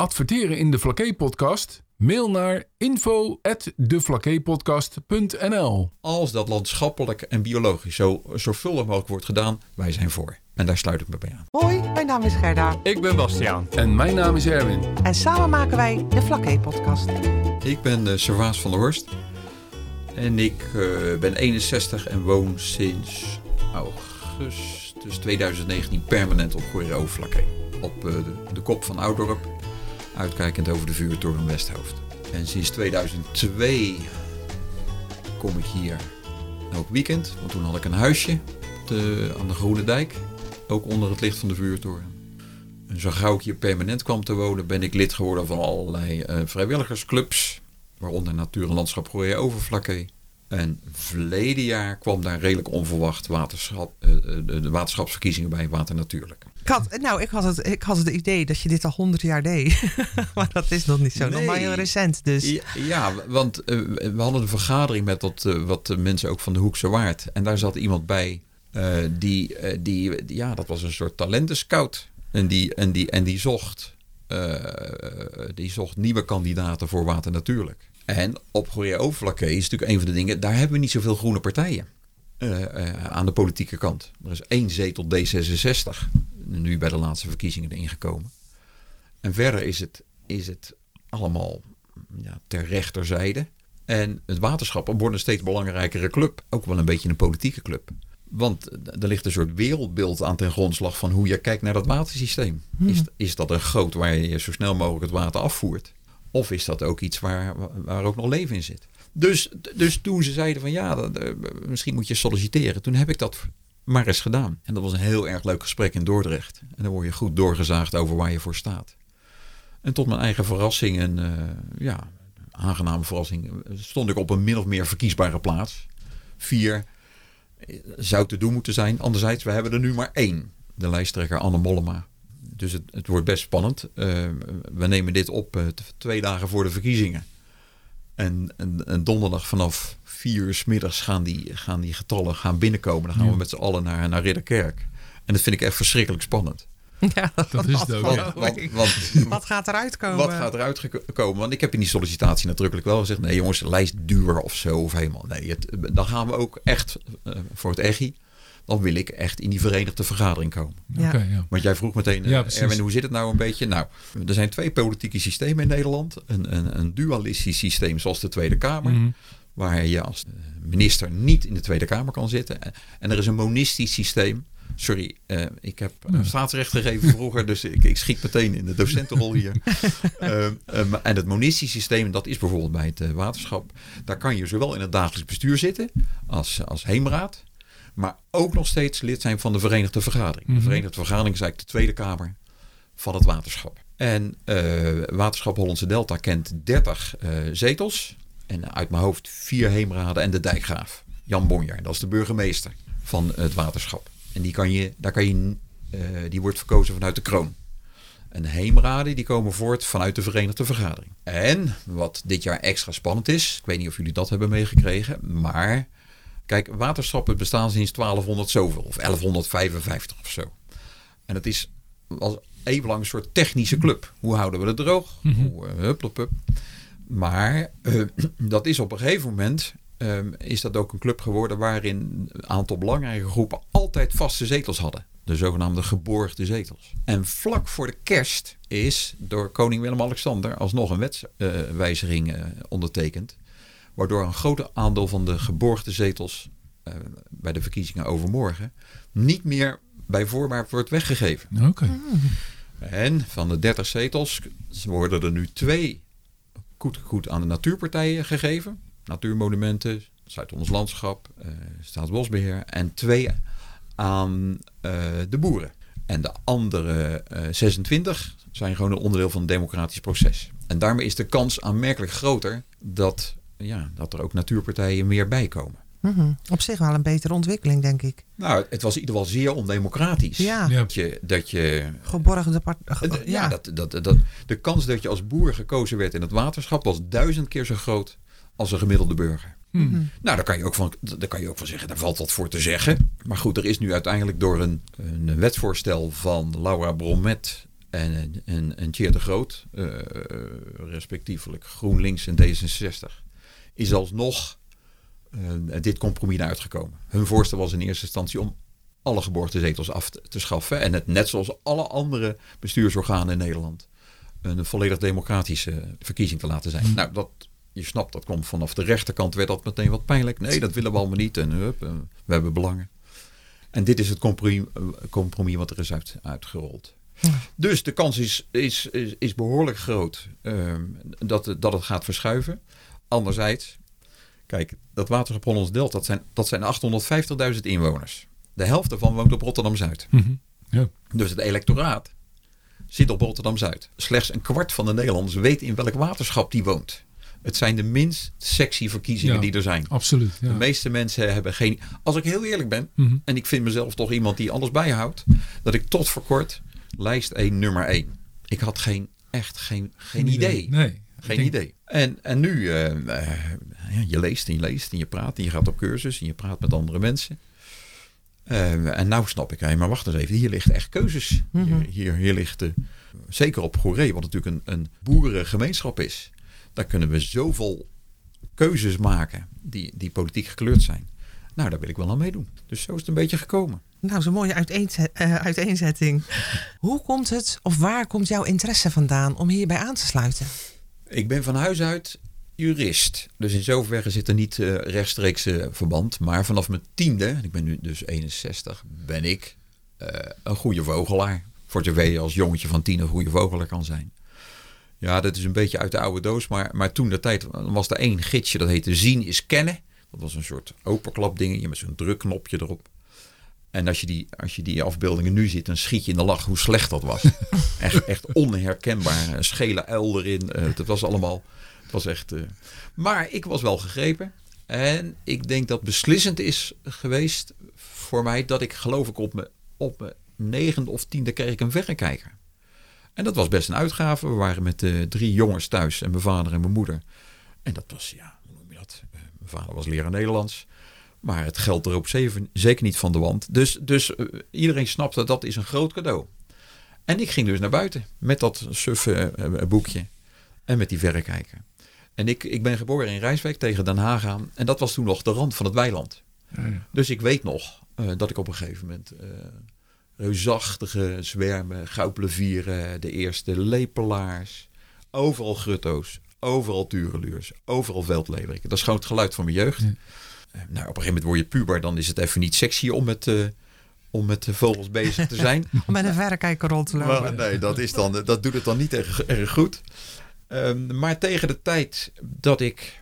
adverteren in de Vlakke podcast? Mail naar info@devlakkepodcast.nl. Als dat landschappelijk en biologisch zo zorgvuldig mogelijk wordt gedaan, wij zijn voor. En daar sluit ik me bij aan. Hoi, mijn naam is Gerda. Ik ben Bastiaan. En mijn naam is Erwin. En samen maken wij de Vlakke-podcast. Ik ben uh, Servaas van der Horst. En ik uh, ben 61 en woon sinds augustus 2019 permanent op Goeie Vlakke. Op uh, de, de, kop van Oudorp, uitkijkend over de vuurtoren Westhoofd. En sinds 2002 kom ik hier elk weekend, want toen had ik een huisje aan de Groene Dijk, ook onder het licht van de vuurtoren. En zo gauw ik hier permanent kwam te wonen, ben ik lid geworden van allerlei uh, vrijwilligersclubs, waaronder Natuur en Landschap Goeie Overvlakke. En verleden jaar kwam daar redelijk onverwacht waterschap, uh, de, de, waterschapsverkiezingen bij Water Natuurlijk. Ik had, nou, ik had, het, ik had het idee dat je dit al honderd jaar deed. maar dat is nog niet zo. Nee. Nog maar heel recent. Dus. Ja, ja want uh, we hadden een vergadering met wat, uh, wat mensen ook van de Hoekse Waard. En daar zat iemand bij uh, die, die, ja, dat was een soort talentenscout. En die, en die, en die, zocht, die zocht nieuwe kandidaten voor Water Natuurlijk. En op Goeie Overvlakke is natuurlijk een van de dingen, daar hebben we niet zoveel groene partijen. Aan de politieke kant. Er is één zetel D66, nu bij de laatste verkiezingen erin gekomen. En verder is het, is het allemaal ja, ter rechterzijde. En het waterschap wordt een steeds belangrijkere club. Ook wel een beetje een politieke club. Want er ligt een soort wereldbeeld aan ten grondslag van hoe je kijkt naar dat watersysteem. Hmm. Is, is dat een groot waar je zo snel mogelijk het water afvoert? Of is dat ook iets waar, waar ook nog leven in zit? Dus, dus toen ze zeiden van ja, dat, uh, misschien moet je solliciteren. Toen heb ik dat maar eens gedaan. En dat was een heel erg leuk gesprek in Dordrecht. En dan word je goed doorgezaagd over waar je voor staat. En tot mijn eigen verrassing en uh, ja, aangename verrassing stond ik op een min of meer verkiesbare plaats. Vier zou te doen moeten zijn. Anderzijds, we hebben er nu maar één. De lijsttrekker Anne Mollema. Dus het, het wordt best spannend. We nemen dit op twee dagen voor de verkiezingen. En, en, en, donderdag vanaf vier uur s middags gaan die, gaan die getallen gaan binnenkomen. Dan gaan ja. we met z'n allen naar, naar Ridderkerk. En dat vind ik echt verschrikkelijk spannend. Ja, dat, dat is het ook. Want, want, want, wat gaat eruit komen? Wat gaat eruit komen? Want ik heb in die sollicitatie nadrukkelijk wel gezegd... nee jongens, lijst duur of zo of helemaal. Nee, het, dan gaan we ook echt uh, voor het EGI dan wil ik echt in die verenigde vergadering komen. Ja. Okay, ja. Want jij vroeg meteen, ja, Erwin, hoe zit het nou een beetje? Nou, er zijn twee politieke systemen in Nederland. Een, een, een dualistisch systeem zoals de Tweede Kamer. Mm -hmm. Waar je als minister niet in de Tweede Kamer kan zitten. En er is een monistisch systeem. Sorry, uh, ik heb staatsrecht gegeven vroeger, dus ik, ik, schiet meteen in de docentenrol hier. uh, um, en het monistisch systeem, dat is bijvoorbeeld bij het uh, waterschap. Daar kan je zowel in het dagelijks bestuur zitten als, als heemraad maar ook nog steeds lid zijn van de Verenigde Vergadering. Mm -hmm. De Verenigde Vergadering is eigenlijk de Tweede Kamer van het waterschap. En uh, Waterschap Hollandse Delta kent 30 uh, zetels. En uit mijn hoofd vier heemraden en de dijkgraaf. Jan Bonjaar, dat is de burgemeester van het waterschap. En die, kan je, daar kan je, uh, die wordt verkozen vanuit de kroon. En de heemraden die komen voort vanuit de Verenigde Vergadering. En wat dit jaar extra spannend is, ik weet niet of jullie dat hebben meegekregen, maar Kijk, waterschappen bestaan sinds 1200 zoveel, of 1155 of zo. En het is als even lang een soort technische club. Hoe houden we het droog? Mm -hmm. Hoe, uh, hup, hup, hup. Maar uh, dat is op een gegeven moment uh, is dat ook een club geworden waarin een aantal belangrijke groepen altijd vaste zetels hadden. De zogenaamde geborgde zetels. En vlak voor de kerst is door koning Willem-Alexander alsnog een wetswijziging ondertekend. Waardoor een groot aandeel van de geborgde zetels uh, bij de verkiezingen overmorgen niet meer bij voorbaat wordt weggegeven. Oké. Okay. En van de 30 zetels worden er nu twee goed, goed aan de natuurpartijen gegeven. Natuurmonumenten, Zuid-Hollands Landschap, uh, Staatsbosbeheer. En twee aan uh, de boeren. En de andere 26 zijn gewoon een onderdeel van het democratisch proces. En daarmee is de kans aanmerkelijk groter dat ja, dat er ook natuurpartijen meer bij komen. Mm -hmm. Op zich wel een betere ontwikkeling, denk ik. Nou, het was in ieder geval zeer ondemocratisch. Ja. Dat je... Dat je Geborgde part... ja, ja. Dat, dat, dat, de kans dat je als boer gekozen werd in het waterschap was duizend keer zo groot als een gemiddelde burger. Hmm. Mhm. Nou, daar kan, je ook van, daar kan je ook van zeggen, daar valt wat voor te zeggen. Maar goed, er is nu uiteindelijk door een, een wetsvoorstel van Laura Bromet en, en, en de Groot, uh, respectievelijk GroenLinks en D66, is alsnog uh, dit compromis uitgekomen. Hun voorstel was in eerste instantie om alle geboortezetels af te, te schaffen en het net zoals alle andere bestuursorganen in Nederland een volledig democratische verkiezing te laten zijn. Nou, dat, je snapt, dat komt vanaf de rechterkant, werd dat meteen wat pijnlijk. Nee, dat willen we allemaal niet en hup, we hebben belangen. En dit is het compromis, compromis wat er is uit, uitgerold. Dus de kans is, is, is, is behoorlijk groot uh, dat, dat het gaat verschuiven. Anderzijds, kijk, dat waterschap Hollands Delta, dat zijn, dat zijn 850.000 inwoners. De helft daarvan woont op Rotterdam-Zuid. Mm -hmm. ja. Dus het electoraat zit op Rotterdam-Zuid. Slechts een kwart van de Nederlanders weet in welk waterschap die woont. Het zijn de minst sexy verkiezingen Ja, die er zijn. Absoluut. Ja. De meeste mensen hebben geen. Als ik heel eerlijk ben, Mhm. en ik vind mezelf toch iemand die alles bijhoudt, dat ik tot voor kort lijst 1, nummer 1. Ik had geen, echt geen, geen idee. Nee. Geen denk- idee. En, en nu, eh, eh, je leest en je leest en je praat en je gaat op cursus en je praat met andere mensen. Eh, en nou snap ik, hé, maar wacht eens even, hier ligt echt keuzes. Mhm. Hier, hier, hier ligt, eh, zeker op Goeree, wat natuurlijk een, een boerengemeenschap is. Daar kunnen we zoveel keuzes maken die, die politiek gekleurd zijn. Nou, daar wil ik wel aan meedoen. Dus zo is het een beetje gekomen. Nou, zo'n mooie uiteenze- uiteenzetting. Hoe komt het of waar komt jouw interesse vandaan om hierbij aan te sluiten? Ik ben van huis uit jurist. Dus in zoverre zit er niet eh, rechtstreeks eh, verband. Maar vanaf mijn tiende, en ik ben nu dus 61, ben ik eh, een goede vogelaar. Voor zover je als jongetje van tien een goede vogelaar kan zijn. Ja, dat is een beetje uit de oude doos. Maar, maar toen de tijd was er één gidsje, dat heette Zien is Kennen. Dat was een soort openklap dingetje met zo'n drukknopje erop. En als je, die, als je die afbeeldingen nu ziet, dan schiet je in de lach hoe slecht dat was. echt, echt onherkenbaar. Een schele uil erin. Eh, het was allemaal... Het was echt... eh, Maar ik was wel gegrepen. En ik denk dat beslissend is geweest voor mij... dat ik geloof ik op mijn, op mijn negende of tiende kreeg ik een verrekijker. En dat was best een uitgave. We waren met eh, drie jongens thuis. En mijn vader en mijn moeder. En dat was, ja, hoe noem je dat? Eh, mijn vader was leraar Nederlands. Maar het geld erop zeven- zeker niet van de wand. Dus, dus eh, iedereen snapte dat is een groot cadeau. En ik ging dus naar buiten met dat suffe eh, boekje en met die verrekijker. En ik, ik ben geboren in Rijswijk tegen Den Haag aan. En dat was toen nog de rand van het weiland. Ja, ja. Dus ik weet nog eh, dat ik op een gegeven moment eh reusachtige zwermen, goudplevieren, de eerste lepelaars, overal grutto's, overal tureluurs, overal veldleveriken. Dat is gewoon het geluid van mijn jeugd. Ja. Nou, op een gegeven moment word je puber, dan is het even niet sexy om met, eh, om met de vogels bezig te zijn. Om met een verrekijker rond te lopen. Maar nee, dat, is dan, dat doet het dan niet erg, erg goed. Ehm, maar tegen de tijd dat ik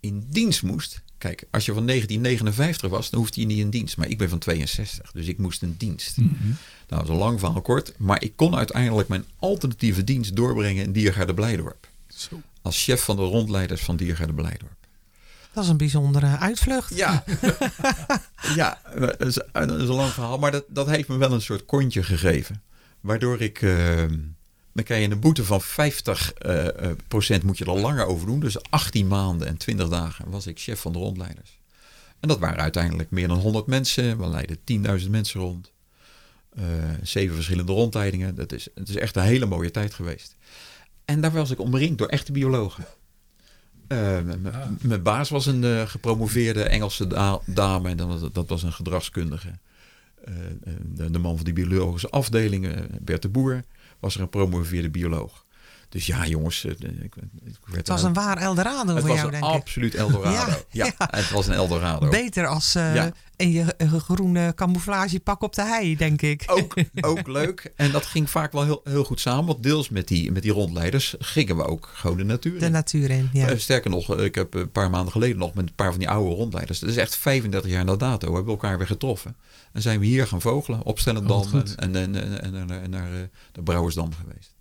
in dienst moest. Kijk, als je van 1959 was, dan hoefde je niet in dienst. Maar ik ben van 62, dus ik moest in dienst. Mhm. Nou, dat is een lang verhaal kort. Maar ik kon uiteindelijk mijn alternatieve dienst doorbrengen in Diergaarde Blijdorp. Zo. Als chef van de rondleiders van Diergaarde Blijdorp. Dat is een bijzondere uitvlucht. Ja, ja dat is, dat is een lang verhaal. Maar dat, dat heeft me wel een soort kontje gegeven. Waardoor ik... eh, dan krijg je een boete van 50 eh, eh, procent moet je er langer over doen. Dus 18 maanden en 20 dagen was ik chef van de rondleiders. En dat waren uiteindelijk meer dan 100 mensen. We leidden 10.000 mensen rond. Eh, zeven verschillende rondleidingen. Dat is, het is echt een hele mooie tijd geweest. En daar was ik omringd door echte biologen. Eh, Ah. Mijn baas was een eh, gepromoveerde Engelse da- dame. En dat was, dat was een gedragskundige. Eh, de, de man van die biologische afdeling, Bert de Boer, was er een gepromoveerde bioloog. Dus ja, jongens. eh, ik, ik Het was een waar Eldorado het voor was jou, denk ik. absoluut Eldorado. Ja, Ja, het was een Eldorado. Beter als Ja. in je eh, groene camouflagepak op de hei, denk ik. Ook, ook leuk. En dat ging vaak wel heel, heel goed samen. Want deels met die, met die rondleiders gingen we ook gewoon de natuur De in. natuur in, ja. Sterker nog, ik heb een paar maanden geleden nog met een paar van die oude rondleiders. Dat is echt 35 jaar na dato. We hebben elkaar weer getroffen. En zijn we hier gaan vogelen. Op Stellendam Oh, en, en, en, en, naar eh, de Brouwersdam geweest.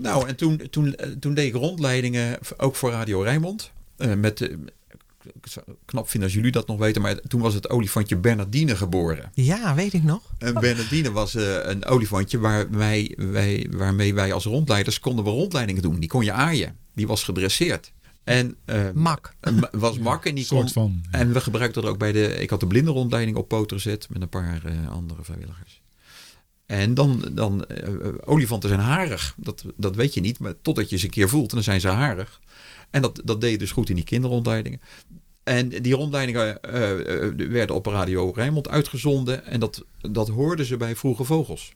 Nou, en toen, toen, eh, toen deed ik rondleidingen, ook voor Radio Rijnmond. Eh, met, eh, ik zou- knap vinden als jullie dat nog weten, maar toen was het olifantje Bernardine geboren. Ja, weet ik nog. En Bernardine was eh, een olifantje waar wij, wij, waarmee wij als rondleiders konden we rondleidingen doen. Die kon je aaien. Die was gedresseerd. En eh, Mak. was mak en die soort kon... van. ja. En we gebruikten er ook bij de... Ik had de blinde rondleiding op poten gezet met een paar eh, andere vrijwilligers. En dan, dan uh, olifanten zijn harig. Dat, dat weet je niet, maar totdat je ze een keer voelt, en dan zijn ze harig. En dat, dat deed je dus goed in die kinderrondleidingen. En die rondleidingen uh, werden op Radio Rijnmond uitgezonden. En dat, dat hoorden ze bij Vroege Vogels.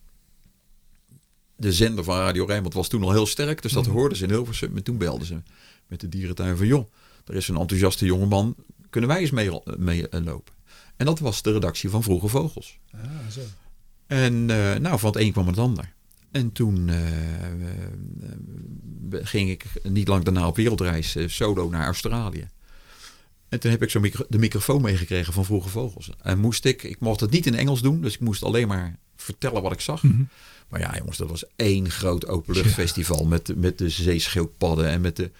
De zender van Radio Rijnmond was toen al heel sterk. Dus dat mhm. hoorden ze in Hilversum. En toen belden ze met de dierentuin van... joh, er is een enthousiaste jongeman. Kunnen wij eens meelopen? Mee, lopen? en dat was de redactie van Vroege Vogels. Ah, zo. En uh, nou, van het een kwam het ander. En toen uh, ging ik niet lang daarna op wereldreis solo naar Australië. En toen heb ik zo micro de microfoon meegekregen van Vroege Vogels. En moest ik, ik mocht het niet in Engels doen, dus ik moest alleen maar vertellen wat ik zag. Mhm. Maar ja, jongens, dat was één groot openluchtfestival met, met de zeeschildpadden en met de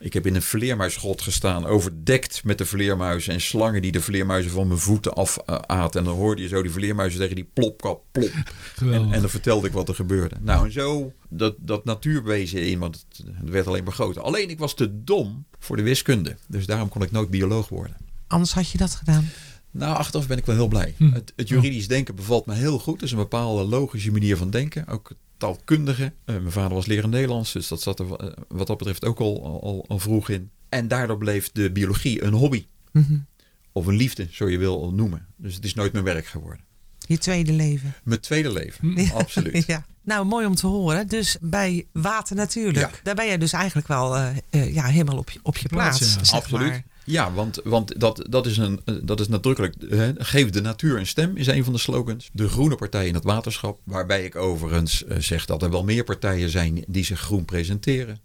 ik heb in een vleermuisgrot gestaan, overdekt met de vleermuizen en slangen die de vleermuizen van mijn voeten af uh, aten. En dan hoorde je zo die vleermuizen tegen die plop, plop. En, en, dan vertelde ik wat er gebeurde. Nou, en zo dat, dat natuurwezen in, want het, het, werd alleen maar groter. Alleen ik was te dom voor de wiskunde. Dus daarom kon ik nooit bioloog worden. Anders had je dat gedaan? Nou, achteraf ben ik wel heel blij. Hm. Het, het, juridisch denken bevalt me heel goed. Het is een bepaalde logische manier van denken. Ook taalkundige. Uh, mijn vader was leraar Nederlands, dus dat zat er uh, wat dat betreft ook al, al, al, vroeg in. En daardoor bleef de biologie een hobby. Mhm. Of een liefde, zo je wil noemen. Dus het is nooit mijn werk geworden. Je tweede leven. Mijn tweede leven, ja. absoluut. ja. Nou, mooi om te horen. Dus bij water natuurlijk. Daar ben je dus eigenlijk wel uh, ja, helemaal op je, op je plaats. plaats absoluut. Ja, want, want dat, dat, is een, dat is nadrukkelijk. Hè, geef de natuur een stem is een van de slogans. De groene partij in het waterschap. Waarbij ik overigens uh, zeg dat er wel meer partijen zijn die zich groen presenteren.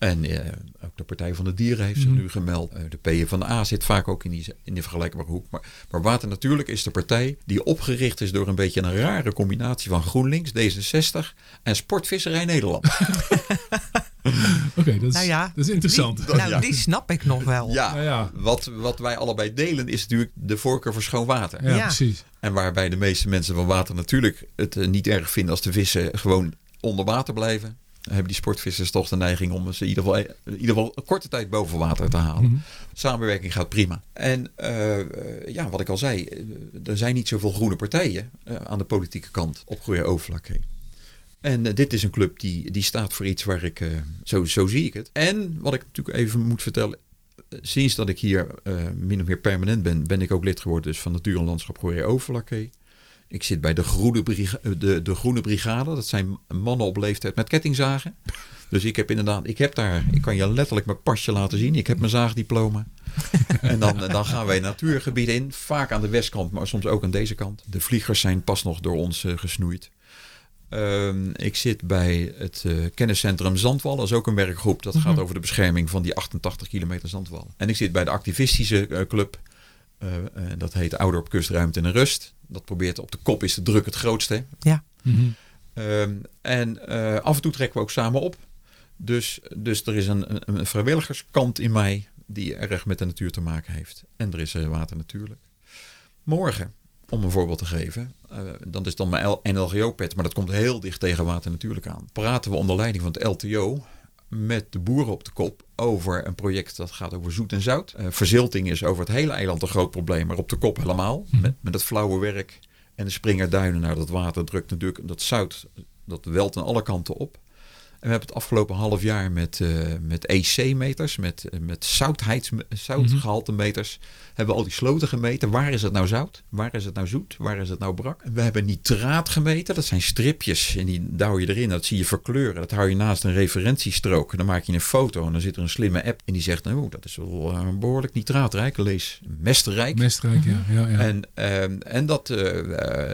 En uh, ook de Partij van de Dieren heeft zich mhm. nu gemeld. Uh, de PvdA zit vaak ook in die, in die vergelijkbare hoek. Maar, maar Water Natuurlijk is de partij die opgericht is door een beetje een rare combinatie van GroenLinks, D66 en Sportvisserij Nederland. Oké, dat, nou dat, is interessant. Die, nou, die snap ik nog wel. Ja, nou ja, Wat, wat wij allebei delen is natuurlijk de voorkeur voor schoon water. Ja, precies. En waarbij de meeste mensen van water natuurlijk het uh, niet erg vinden als de vissen gewoon onder water blijven hebben die sportvissers toch de neiging om ze in ieder geval, in ieder geval een korte tijd boven water te halen. Mhm. Samenwerking gaat prima. En uh, ja, wat ik al zei, er zijn niet zoveel groene partijen uh, aan de politieke kant op Goeie Overflakke. En uh, dit is een club die, die staat voor iets waar ik, zo, zo zie ik het. En wat ik natuurlijk even moet vertellen, sinds dat ik hier min of meer permanent ben, ben ik ook lid geworden dus van Natuur en Landschap Goeie Overflakke. Ik zit bij de Groene, brigade, de, de Groene Brigade. Dat zijn mannen op leeftijd met kettingzagen. Dus ik heb inderdaad, ik heb daar, ik kan je letterlijk mijn pasje laten zien. Ik heb mijn zaagdiploma. en dan, dan gaan wij natuurgebieden in. Vaak aan de westkant, maar soms ook aan deze kant. De vliegers zijn pas nog door ons gesnoeid. Ehm, ik zit bij het uh, kenniscentrum Zandwal. Dat is ook een werkgroep. Dat gaat mhm. over de bescherming van die 88 kilometer zandwal. En ik zit bij de activistische uh, club. dat heet Ouder op Kustruimte en Rust dat probeert op de kop is de druk het grootste. Ja. Mhm. Ehm, en uh, af en toe trekken we ook samen op. Dus, dus er is een, een, vrijwilligerskant in mij die erg met de natuur te maken heeft. En er is uh, water natuurlijk. Morgen, om een voorbeeld te geven, uh, dan is dan mijn NLGO-pet, maar dat komt heel dicht tegen water natuurlijk aan. Praten we onder leiding van het LTO met de boeren op de kop over een project dat gaat over zoet en zout. Uh, verzilting is over het hele eiland een groot probleem, maar op de kop helemaal. Mhm. Met, met het flauwe werk en de springerduinen naar dat water drukt natuurlijk dat zout, dat welt aan alle kanten op we hebben het afgelopen half jaar met, uh, met EC-meters, met, uh, met zoutgehaltemeters, hebben we al die sloten gemeten. Waar is het nou zout? Waar is het nou zoet? Waar is het nou brak? We hebben nitraat gemeten. Dat zijn stripjes en die douw je erin. Dat zie je verkleuren. Dat hou je naast een referentiestrook. Dan maak je een foto en dan zit er een slimme app en die zegt, nou, dat is wel uh, behoorlijk nitraatrijk. Lees mesterrijk. Mesterrijk, ja. ja, ja. En, ehm, en dat,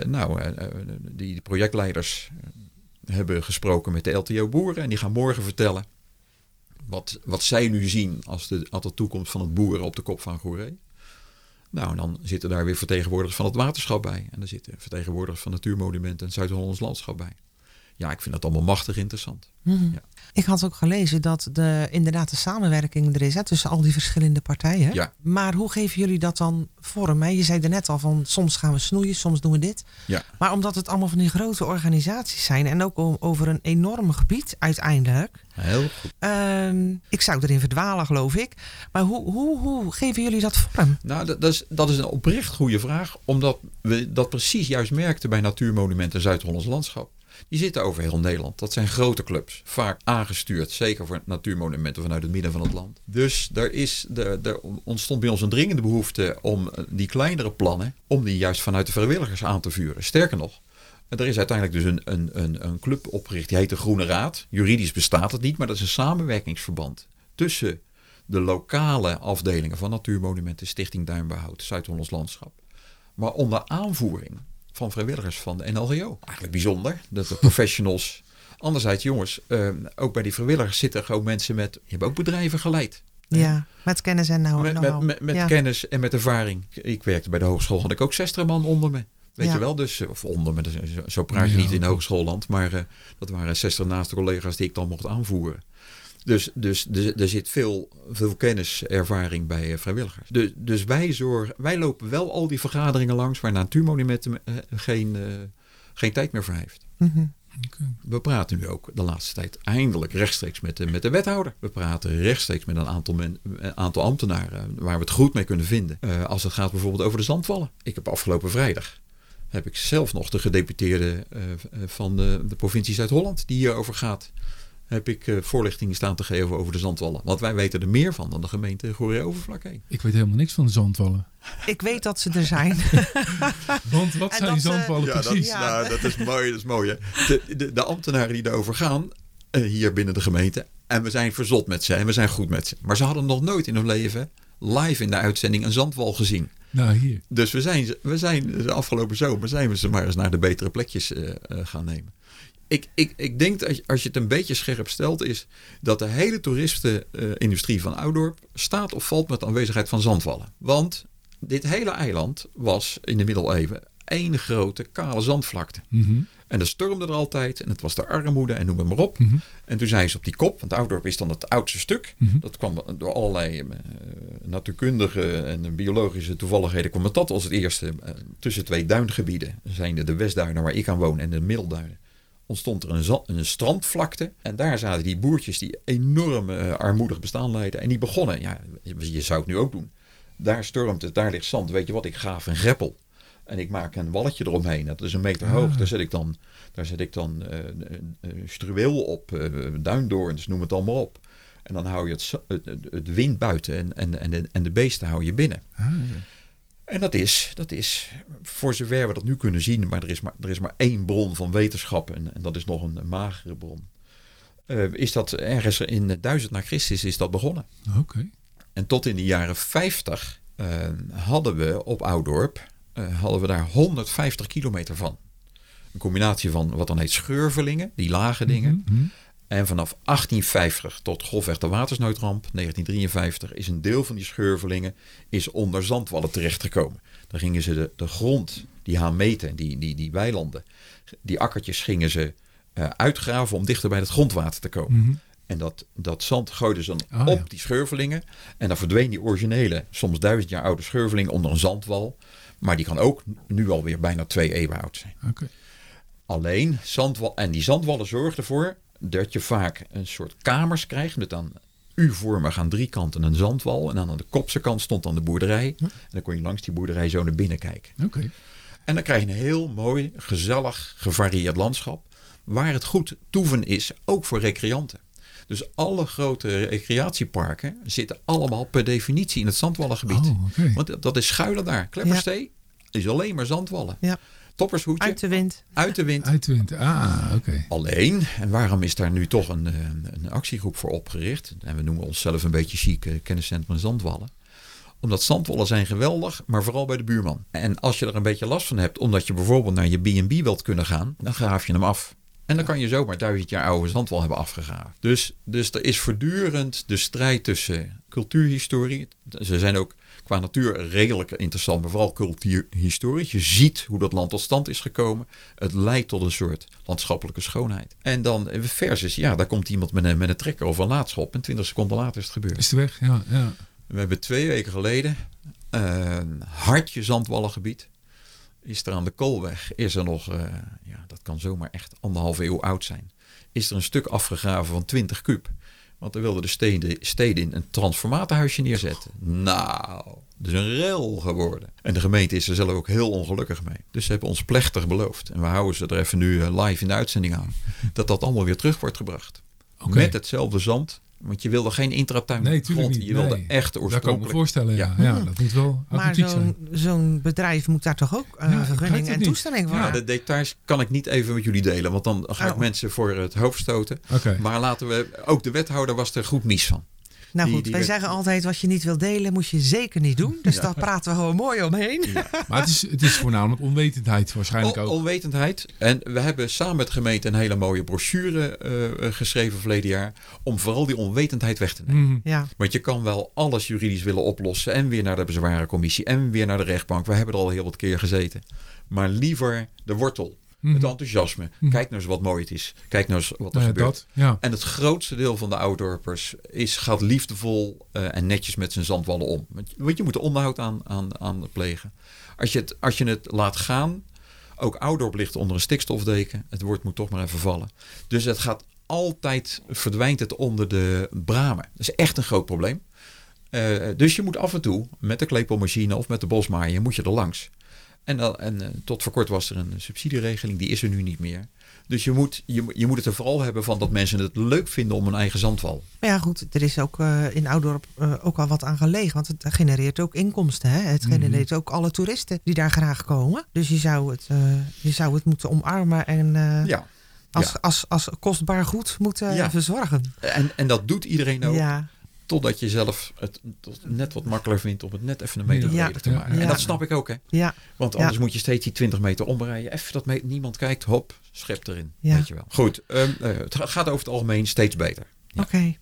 nou, die projectleiders hebben gesproken met de LTO-boeren. En die gaan morgen vertellen wat, wat zij nu zien als de, als de toekomst van het boeren op de kop van Goeree. Nou, en dan zitten daar weer vertegenwoordigers van het waterschap bij. En er zitten vertegenwoordigers van Natuurmonumenten en Zuid-Hollands Landschap bij. Ja, ik vind dat allemaal machtig interessant. Mhm. Ja. Ik had ook gelezen dat de, inderdaad de samenwerking er is hè, tussen al die verschillende partijen. Ja. Maar hoe geven jullie dat dan vorm? Hè? Je zei er net al van soms gaan we snoeien, soms doen we dit. Ja. Maar omdat het allemaal van die grote organisaties zijn en ook over een enorm gebied uiteindelijk. Heel goed. Ehm, ik zou erin verdwalen, geloof ik. Maar hoe, hoe, hoe geven jullie dat vorm? Nou, dat, dat, is, dat is een oprecht goede vraag. Omdat we dat precies juist merkten bij Natuurmonumenten Zuid-Hollands Landschap. Die zitten over heel Nederland. Dat zijn grote clubs. Vaak aangestuurd, zeker voor natuurmonumenten vanuit het midden van het land. Dus er, is, er, er ontstond bij ons een dringende behoefte om eh, die kleinere plannen, om die juist vanuit de vrijwilligers aan te vuren. Sterker nog, er is uiteindelijk dus een, een, een, een club opgericht, die heet de Groene Raad. Juridisch bestaat het niet, maar dat is een samenwerkingsverband tussen de lokale afdelingen van Natuurmonumenten, Stichting Duinbehoud, Zuid-Hollands Landschap. Maar onder aanvoering van vrijwilligers van de NLGO. Eigenlijk bijzonder dat de professionals. Anderzijds, jongens, uh, ook bij die vrijwilligers zitten gewoon mensen met. Je hebt ook bedrijven geleid. Ja, met kennis en nou. Met, met, met, met kennis en met ervaring. Ik werkte bij de hogeschool, had ik ook 60 man onder me. Weet je wel, dus, of onder me, zo praat je niet in hogeschoolland, maar uh, dat waren 60 naaste collega's die ik dan mocht aanvoeren. Dus, dus, dus er zit veel, veel kennis, ervaring bij uh, vrijwilligers. Dus, dus wij, zorgen, wij lopen wel al die vergaderingen langs waar Natuurmonumenten uh, geen, uh, geen tijd meer voor heeft. Mm -hmm. okay. We praten nu ook de laatste tijd eindelijk rechtstreeks met de, met de wethouder. We praten rechtstreeks met een aantal, men, een aantal ambtenaren waar we het goed mee kunnen vinden. als het gaat bijvoorbeeld over de zandvallen. Ik heb afgelopen vrijdag heb ik zelf nog de gedeputeerde van de, de provincie Zuid-Holland die hierover gaat heb ik uh, voorlichting staan te geven over de zandwallen. Want wij weten er meer van dan de gemeente Goeree Overflakkee. Ik weet helemaal niks van de zandwallen. Ik weet dat ze er zijn. Want wat zijn zandwallen ja, precies? Dat, nou, dat is mooi, dat is mooi. Hè? De, de, de, ambtenaren die daarover gaan, uh, hier binnen de gemeente. En we zijn verzot met ze en we zijn goed met ze. Maar ze hadden nog nooit in hun leven live in de uitzending een zandwal gezien. Nou, hier. Dus we zijn, we zijn de afgelopen zomer zijn we ze maar eens naar de betere plekjes uh, gaan nemen ik, ik, ik denk dat als je het een beetje scherp stelt, is dat de hele toeristenindustrie van Oudorp staat of valt met de aanwezigheid van zandvallen. Want dit hele eiland was in de middeleeuwen één grote kale zandvlakte. Mm -hmm. En dat stormde er altijd en het was de armoede en noem het maar op. Mm -hmm. En toen zijn ze op die kop, want Oudorp is dan het oudste stuk. Mm -hmm. Dat kwam door allerlei uh, natuurkundige en biologische toevalligheden. kwam dat als het eerste uh, tussen twee duingebieden. Zijn de Westduinen waar ik aan woon en de Middelduinen ontstond er een, een, strandvlakte. En daar zaten die boertjes die enorm uh, armoedig bestaan leiden. En die begonnen, ja, je zou het nu ook doen. Daar stormt het, daar ligt zand. Weet je wat, ik gaaf een greppel. En ik maak een walletje eromheen. Dat is een meter hoog. Ah. Daar zet ik dan, daar zet ik dan uh, uh, struweel op, uh, duindoorns, noem het allemaal op. En dan hou je het, het, het wind buiten en, en, en, de, en de beesten hou je binnen. Ah, ja. En dat is, dat is, voor zover we dat nu kunnen zien, maar er is maar, er is maar één bron van wetenschap en, en dat is nog een, een magere bron. Uh, is dat ergens in 1000 na Christus is dat begonnen. Oké. Okay. En tot in de jaren 50 uh, hadden we op Oudorp, uh, hadden we daar 150 kilometer van. Een combinatie van wat dan heet scheurvelingen, die lage dingen. Mm -hmm. En vanaf 1850 tot grofweg de watersnoodramp, 1953, is een deel van die scheurvelingen is onder zandwallen terechtgekomen. Dan gingen ze de, de grond, die gaan meten, die, die, die weilanden, die akkertjes gingen ze uh, uitgraven om dichter bij het grondwater te komen. Mm -hmm. En dat, dat zand gooiden ze dan Oh, op ja. die scheurvelingen. En dan verdween die originele, soms duizend jaar oude scheurveling onder een zandwal. Maar die kan ook nu alweer bijna twee eeuwen oud zijn. Alleen, zandwal, en die zandwallen zorgden ervoor dat je vaak een soort kamers krijgt met dan U-vormig aan drie kanten een zandwal. En dan aan de kopse kant stond dan de boerderij. En dan kon je langs die boerderij zo naar binnen kijken. Oké. En dan krijg je een heel mooi, gezellig, gevarieerd landschap. Waar het goed toeven is, ook voor recreanten. Dus alle grote recreatieparken zitten allemaal per definitie in het zandwallengebied. Oh. Want dat is schuilen daar. Klepperstee is alleen maar zandwallen. Ja. Toppershoedje, Uit de wind. uit de wind. Uit de wind. Ah, oké. Alleen, en waarom is daar nu toch een, een, een actiegroep voor opgericht? En we noemen onszelf een beetje chic uh, kenniscentrum Zandwallen. Omdat zandwallen zijn geweldig, maar vooral bij de buurman. En als je er een beetje last van hebt, omdat je bijvoorbeeld naar je B&B wilt kunnen gaan, dan graaf je hem af. En dan kan je zomaar duizend jaar oude zandwal hebben afgegraven. Dus, dus er is voortdurend de strijd tussen cultuurhistorie. Ze zijn ook qua natuur redelijk interessant, maar vooral cultuurhistorisch. Je ziet hoe dat land tot stand is gekomen. Het leidt tot een soort landschappelijke schoonheid. En dan versus, ja, daar komt iemand met een, met een trekker of een laadschop en 20 seconden later is het gebeurd. Is het weg, ja. ja. We hebben twee weken geleden een hartje zandwallengebied. Is er aan de Koolweg, is er nog, uh, ja, dat kan zomaar echt anderhalve eeuw oud zijn. Is er een stuk afgegraven van 20 kub. Want dan wilden de steden, steden in een transformatorhuisje neerzetten. Nou, dat is een rel geworden. En de gemeente is er zelf ook heel ongelukkig mee. Dus ze hebben ons plechtig beloofd. En we houden ze er even nu eh, live in de uitzending aan. Dat dat allemaal weer terug wordt gebracht. Okay. Met hetzelfde zand, want je wilde geen intratuin nee, grond. Je wilde nee. echt oorspronkelijk. Dat kan ik me voorstellen, ja. ja. ja dat moet wel Maar zo'n zo'n bedrijf moet daar toch ook uh, ja, vergunning en toestemming voor Ja, de details kan ik niet even met jullie delen. Want dan ga ik oh. mensen voor het hoofd stoten. Okay. Maar laten we... Ook de wethouder was er goed mis van. Nou goed, wij zeggen altijd wat je niet wil delen, moet je zeker niet doen. Dus daar praten we gewoon mooi omheen. Ja. Maar het is, het is voornamelijk onwetendheid waarschijnlijk ook. onwetendheid. En we hebben samen met de gemeente een hele mooie brochure uh, geschreven verleden jaar. Om vooral die onwetendheid weg te nemen. Mm. Ja. Want je kan wel alles juridisch willen oplossen. En weer naar de bezwarencommissie. En weer naar de rechtbank. We hebben er al heel wat keer gezeten. Maar liever de wortel. Het mhm. enthousiasme. Mhm. Kijk nou eens wat mooi het is. Kijk nou eens wat er gebeurt. Dat, ja. En het grootste deel van de outdoorpers is, gaat liefdevol uh, en netjes met zijn zandwallen om. Want je moet er onderhoud aan, aan, aan plegen. Als je, het, als je het laat gaan, ook outdoor ligt onder een stikstofdeken. Het woord moet toch maar even vallen. Dus het gaat altijd, verdwijnt het onder de bramen. Dat is echt een groot probleem. Uh, dus je moet af en toe met de klepelmachine of met de bosmaaier moet je er langs. En, en uh, tot voor kort was er een subsidieregeling, die is er nu niet meer. Dus je moet, je, je moet het er vooral hebben van dat mensen het leuk vinden om een eigen zandwal. Maar ja, goed, er is ook uh, in Oudorp uh, ook al wat aan gelegen. Want het genereert ook inkomsten. Hè? Het mhm. genereert ook alle toeristen die daar graag komen. Dus je zou het, je zou het moeten omarmen en ja. als, ja. als, als, kostbaar goed moeten ja. verzorgen. En, en dat doet iedereen ook. Ja. Totdat je zelf het net wat makkelijker vindt om het net even een meter breder te maken. En dat snap ik ook, hè? Ja. Want anders moet je steeds die 20 meter omrijden. Even dat niemand kijkt, hop, schep erin. Weet je wel. Goed, um, uh, het gaat over het algemeen steeds beter. Oké.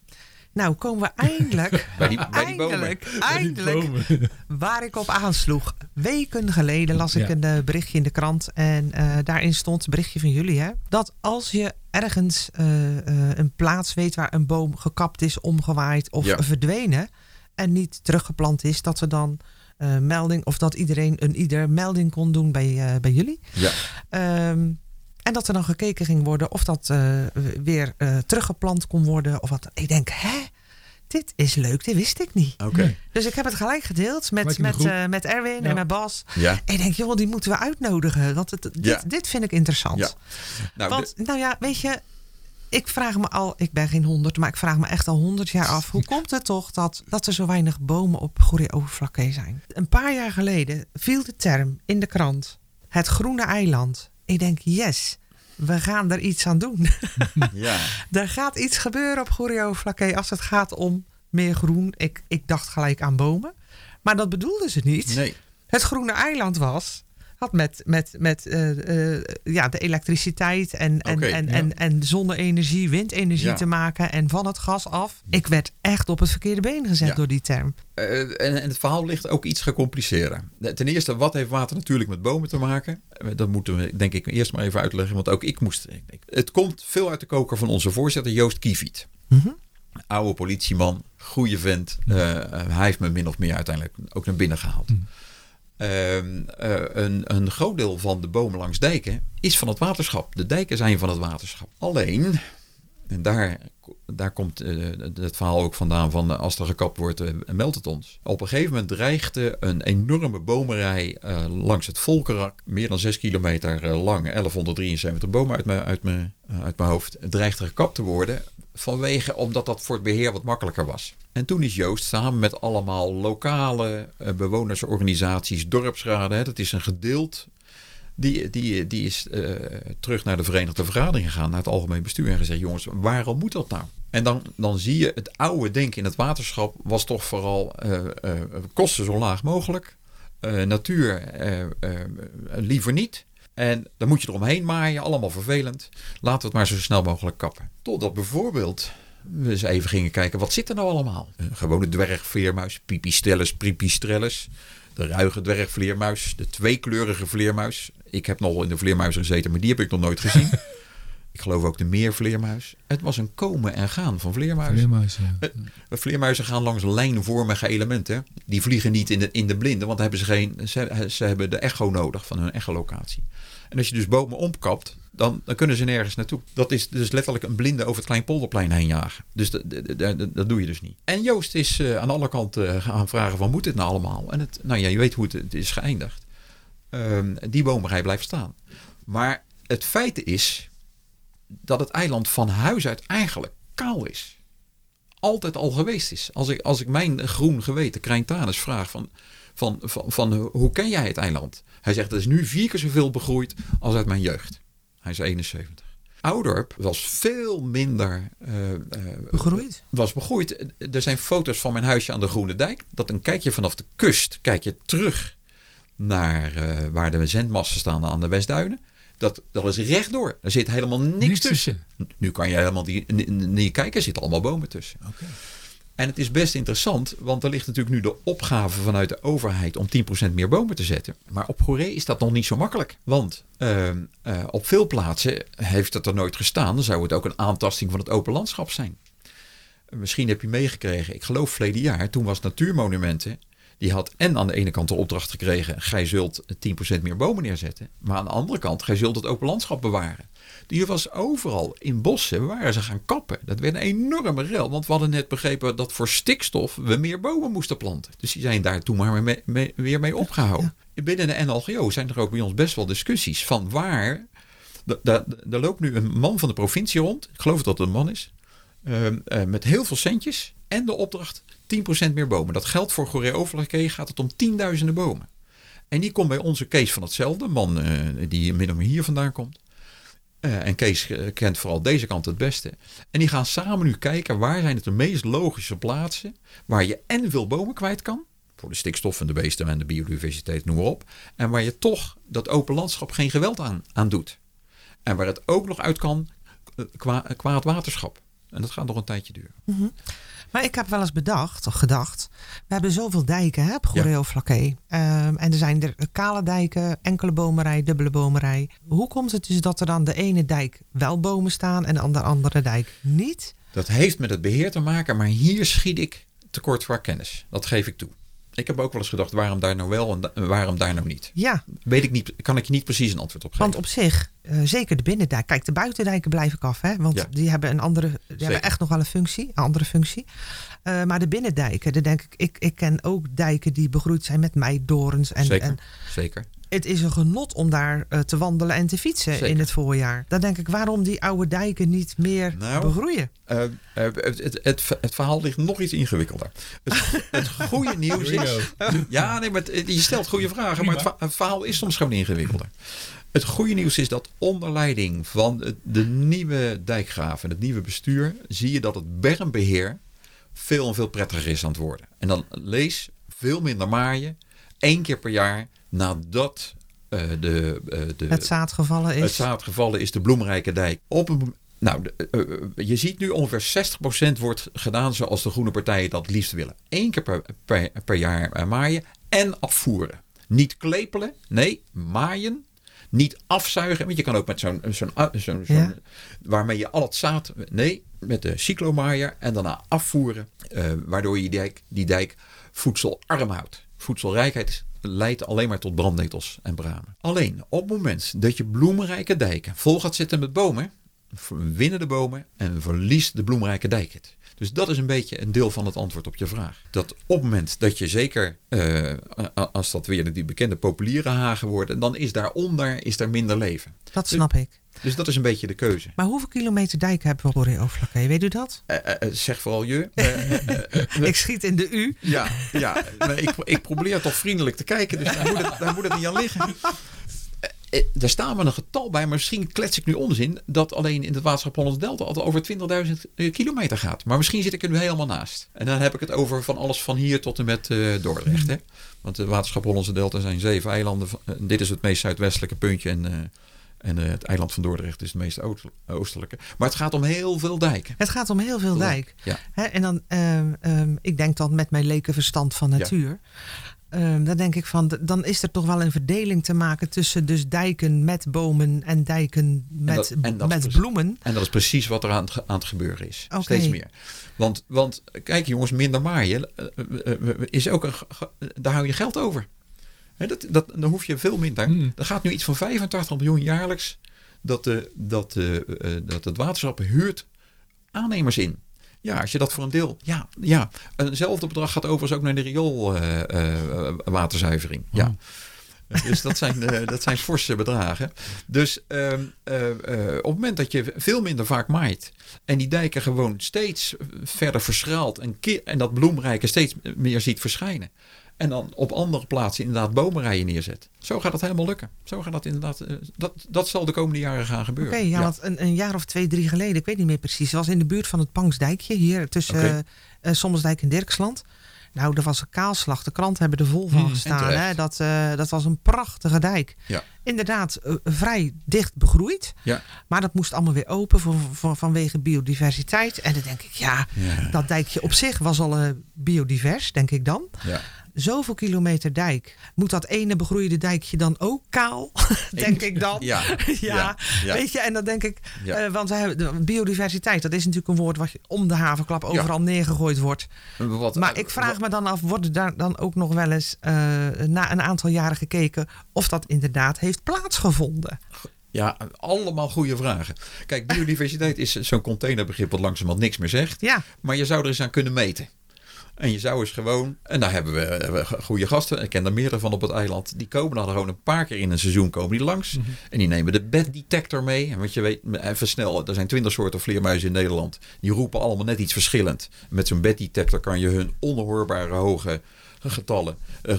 Nou, komen we eindelijk, bij die, bij die eindelijk, eindelijk waar ik op aansloeg. Weken geleden las ik een uh, berichtje in de krant en uh, daarin stond, berichtje van jullie, hè, dat als je ergens uh, een plaats weet waar een boom gekapt is, omgewaaid of ja. verdwenen en niet teruggeplant is, dat ze dan melding of dat iedereen een ieder melding kon doen bij, bij jullie. Ja. Um, en dat er dan gekeken ging worden of dat uh, weer uh, teruggeplant kon worden. Of wat. Ik denk, hè? Dit is leuk, dit wist ik niet. Okay. Dus ik heb het gelijk gedeeld met, met, uh, met Erwin ja. en met Bas. Ja. En ik denk, joh, die moeten we uitnodigen. Want het, dit, ja. dit vind ik interessant. Ja. Nou, want, de... nou ja, weet je, ik vraag me al, ik ben geen honderd, maar ik vraag me echt al honderd jaar af. Hoe komt het toch dat, dat er zo weinig bomen op goede overvlakke zijn? Een paar jaar geleden viel de term in de krant: het groene eiland. Ik denk, yes, we gaan er iets aan doen. ja. er gaat iets gebeuren op Gorio Flaké als het gaat om meer groen. Ik, ik dacht gelijk aan bomen. Maar dat bedoelden ze niet. Nee. Het groene eiland was had met, met, met uh, uh, ja, de elektriciteit en, en, okay, en, ja. en, en zonne-energie, windenergie Ja. te maken en van het gas af. Ik werd echt op het verkeerde been gezet Ja. door die term. Eh, en, en het verhaal ligt ook iets gecompliceerder. Ten eerste, wat heeft water natuurlijk met bomen te maken? Eh, Dat moeten we denk ik eerst maar even uitleggen. Want ook ik moest... ik- Het komt veel uit de koker van onze voorzitter Joost Kieviet. Mhm. Oude politieman, goede vent. Eh, eh, hij heeft me min of meer uiteindelijk ook naar binnen gehaald. Mm. Ehm, eh, een, een groot deel van de bomen langs dijken is van het waterschap. De dijken zijn van het waterschap. Alleen, en daar, daar komt eh, het verhaal ook vandaan van eh, als er gekapt wordt, meldt het ons. Op een gegeven moment dreigde een enorme bomenrij langs het Volkerak, meer dan 6 kilometer lang, 1173 bomen uit mijn, uit mijn, uit mijn hoofd, dreigde gekapt te worden. Vanwege, omdat dat voor het beheer wat makkelijker was. En toen is Joost samen met allemaal lokale eh, bewonersorganisaties, dorpsraden, dat is een gedeeld die, die, die is eh, terug naar de Verenigde Vergadering gegaan, naar het Algemeen Bestuur en gezegd: jongens, waarom moet dat nou? En dan, dan zie je het oude denken in het waterschap was toch vooral eh, kosten zo laag mogelijk, natuur liever niet. En dan moet je eromheen maaien, allemaal vervelend. Laten we het maar zo snel mogelijk kappen. Totdat bijvoorbeeld we eens even gingen kijken, wat zit er nou allemaal? Een gewone dwergvleermuis, pipistrellus, pipistrellus. De ruige dwergvleermuis, de tweekleurige vleermuis. Ik heb nog in de vleermuis gezeten, maar die heb ik nog nooit gezien. ik geloof ook de meervleermuis. Het was een komen en gaan van vleermuizen. Vleermuizen, ja. Eh, vleermuizen gaan langs lijnvormige elementen. Die vliegen niet in de, in de blinde, want hebben ze, geen, ze, ze hebben de echo nodig van hun echolocatie. En als je dus bomen omkapt, dan, dan kunnen ze nergens naartoe. Dat is dus letterlijk een blinde over het Kleinpolderplein heen jagen. Dus dat doe je dus niet. En Joost is uh, aan alle kanten gaan vragen van moet dit nou allemaal? En het, nou ja, je weet hoe het, het is geëindigd. Um, die bomenrij blijft staan. Maar het feit is dat het eiland van huis uit eigenlijk kaal is. Altijd al geweest is. Als ik, als ik mijn groen geweten Krijntanus vraag van, van, van, van hoe ken jij het eiland? Hij zegt het is nu vier keer zoveel begroeid als uit mijn jeugd. Hij is 71. Oudorp was veel minder uh, begroeid. Was begroeid. Er zijn foto's van mijn huisje aan de Groene Dijk. Dat een kijkje vanaf de kust, kijk je terug naar uh, waar de zendmassen staan aan de Westduinen. Dat, dat is rechtdoor. Er zit helemaal niks, tussen. Nu kan je helemaal niet, niet kijken. Er zitten allemaal bomen tussen. Okay. En het is best interessant, want er ligt natuurlijk nu de opgave vanuit de overheid om 10% meer bomen te zetten. Maar op Goree is dat nog niet zo makkelijk. Want uh, uh, op veel plaatsen heeft het er nooit gestaan. Dan zou het ook een aantasting van het open landschap zijn. Misschien heb je meegekregen, ik geloof verleden jaar, toen was Natuurmonumenten. Die had en aan de ene kant de opdracht gekregen, gij zult 10% meer bomen neerzetten. Maar aan de andere kant, gij zult het open landschap bewaren. Die was overal in bossen, waren ze gaan kappen. Dat werd een enorme rel, want we hadden net begrepen dat voor stikstof we meer bomen moesten planten. Dus die zijn daar toen maar weer mee opgehouden. Binnen de NLGO zijn er ook bij ons best wel discussies van waar. Er loopt nu een man van de provincie rond, ik geloof dat het een man is, ehm, eh, met heel veel centjes en de opdracht 10% meer bomen. Dat geldt voor Goree Overlake gaat het om tienduizenden bomen. En die komt bij onze Kees van hetzelfde, man uh, die min of meer hier vandaan komt. Uh, en Kees eh, kent vooral deze kant het beste. En die gaan samen nu kijken waar zijn het de meest logische plaatsen waar je en veel bomen kwijt kan. Voor de stikstof en de beesten en de biodiversiteit, noem maar op. En waar je toch dat open landschap geen geweld aan, aan doet. En waar het ook nog uit kan qua, het waterschap. En dat gaat nog een tijdje duren. Mm. Maar ik heb wel eens bedacht, of gedacht, we hebben zoveel dijken hè, op. Ja. Um, en er zijn er kale dijken, enkele bomenrij, dubbele bomenrij. Hoe komt het dus dat er dan de ene dijk wel bomen staan en de andere dijk niet? Dat heeft met het beheer te maken, maar hier schiet ik tekort qua kennis. Dat geef ik toe. Ik heb ook wel eens gedacht, waarom daar nou wel en waarom daar nou niet? Ja. Weet ik niet, kan ik je niet precies een antwoord op geven. Want op zich, uh, zeker de binnendijk. Kijk, de buitendijken blijf ik af, hè? Want ja. die hebben een andere, die hebben echt nog wel een functie, een andere functie. Uh, maar de binnendijken, daar denk ik, ik, ik ken ook dijken die begroeid zijn met meidorens. En, zeker, en, zeker. Het is een genot om daar uh, te wandelen en te fietsen zeker. in het voorjaar. Dan denk ik, waarom die oude dijken niet meer nou, begroeien? het, het, het, het, verhaal ligt nog iets ingewikkelder. Het, het goede nieuws is... Ja, nee, maar je stelt goede vragen, maar het, het verhaal is soms gewoon ingewikkelder. Het goede nieuws is dat onder leiding van de nieuwe dijkgraven, het nieuwe bestuur, zie je dat het bermbeheer veel en veel prettiger is aan het worden. En dan lees veel minder maaien, één keer per jaar nadat uh, de, uh, de, het zaad gevallen is. Het zaad gevallen is de bloemrijke dijk. Op een, nou, de, uh, je ziet nu ongeveer 60% wordt gedaan zoals de groene partijen dat liefst willen. Eén keer per, per, per jaar maaien en afvoeren. Niet klepelen, nee, maaien niet afzuigen. Want je kan ook met zo'n, zo'n, zo'n, ja. waarmee je al het zaad, nee, met de cyclomaaier en daarna afvoeren. Waardoor je die dijk, die dijk voedselarm houdt. Voedselrijkheid leidt alleen maar tot brandnetels en bramen. Alleen op het moment dat je bloemrijke dijken vol gaat zitten met bomen, winnen de bomen en verliest de bloemrijke dijk het. Dus dat is een beetje een deel van het antwoord op je vraag. Dat op het moment dat je zeker, uh, als dat weer die bekende populiere hagen worden, dan is daaronder is er minder leven. Dat snap dus, ik. Dus dat is een beetje de keuze. Maar hoeveel kilometer dijk hebben we op Overflakke? Weet u dat? Uh, uh, zeg vooral je. ik schiet in de U. Ja, ja ik, ik probeer toch vriendelijk te kijken, dus daar moet het, daar moet het niet aan liggen. eh, daar staan we een getal bij, maar misschien klets ik nu onzin dat alleen in het waterschap Hollands Delta al over 20.000 kilometer gaat. Maar misschien zit ik er nu helemaal naast. En dan heb ik het over van alles van hier tot en met Dordrecht. Hè? Want de waterschap Hollandse Delta zijn zeven eilanden. dit is het meest zuidwestelijke puntje en en uh, het eiland van Dordrecht is het meest oostelijke. Maar het gaat om heel veel dijken. Het gaat om heel veel dijk. Ja. en dan, um, ik denk dan met mijn lekenverstand van natuur. Um, dan denk ik van, dan is er toch wel een verdeling te maken tussen dus dijken met bomen en dijken met, met bloemen. En dat is precies wat er aan het, aan het gebeuren is. Steeds meer. Want, want kijk jongens, minder maaien uh, is ook een, daar hou je geld over dat, dat, dan hoef je veel minder. Mm. Er gaat nu iets van 85 miljoen jaarlijks dat, de, dat, de, uh, dat het waterschap huurt aannemers in. Ja, als je dat voor een deel. Ja, ja. eenzelfde bedrag gaat overigens ook naar de rioolwaterzuivering. Uh, uh, ja. Dus dat zijn, uh, dat zijn forse bedragen. Dus ehm, op het moment dat je veel minder vaak maait en die dijken gewoon steeds verder verschraalt en, en dat bloemrijke steeds meer ziet verschijnen, en dan op andere plaatsen inderdaad bomenrijen neerzet. Zo gaat dat helemaal lukken. Zo gaat dat inderdaad. Uh, dat, dat zal de komende jaren gaan gebeuren. Oké, ja, want een, een, jaar of twee, drie geleden, ik weet niet meer precies, was in de buurt van het Pangsdijkje hier tussen okay. uh, eh, Sommelsdijk en Dirksland. Nou, er was een kaalslag. De kranten hebben er vol van hmm, gestaan. Hè? Dat, uh, dat was een prachtige dijk. Ja. Inderdaad, uh, vrij dicht begroeid. Ja. Maar dat moest allemaal weer open voor, voor, vanwege biodiversiteit. En dan denk ik, ja, ja, dat dijkje op zich was al uh, biodivers, denk ik dan. Zoveel kilometer dijk. Moet dat ene begroeide dijkje dan ook kaal? denk ik dan. Ja, ja, weet je, en dan denk ik, uh, want we hebben biodiversiteit, dat is natuurlijk een woord wat om de havenklap overal neergegooid wordt. Wat, maar ik vraag me dan af, wordt daar dan ook nog wel eens uh, na een aantal jaren gekeken of dat inderdaad heeft plaatsgevonden? Ja, allemaal goede vragen. Kijk, biodiversiteit is zo'n containerbegrip wat langzamerhand niks meer zegt. Ja. Maar je zou er eens aan kunnen meten. En je zou eens gewoon, en daar hebben we goede gasten, ik ken er meerdere van op het eiland, die komen dan gewoon een paar keer in een seizoen komen die langs. Mhm. En die nemen de bed detector mee. Want je weet, even snel, er zijn twintig soorten vleermuizen in Nederland. Die roepen allemaal net iets verschillend. Met zo'n bed detector kan je hun onhoorbare hoge getallen, uh,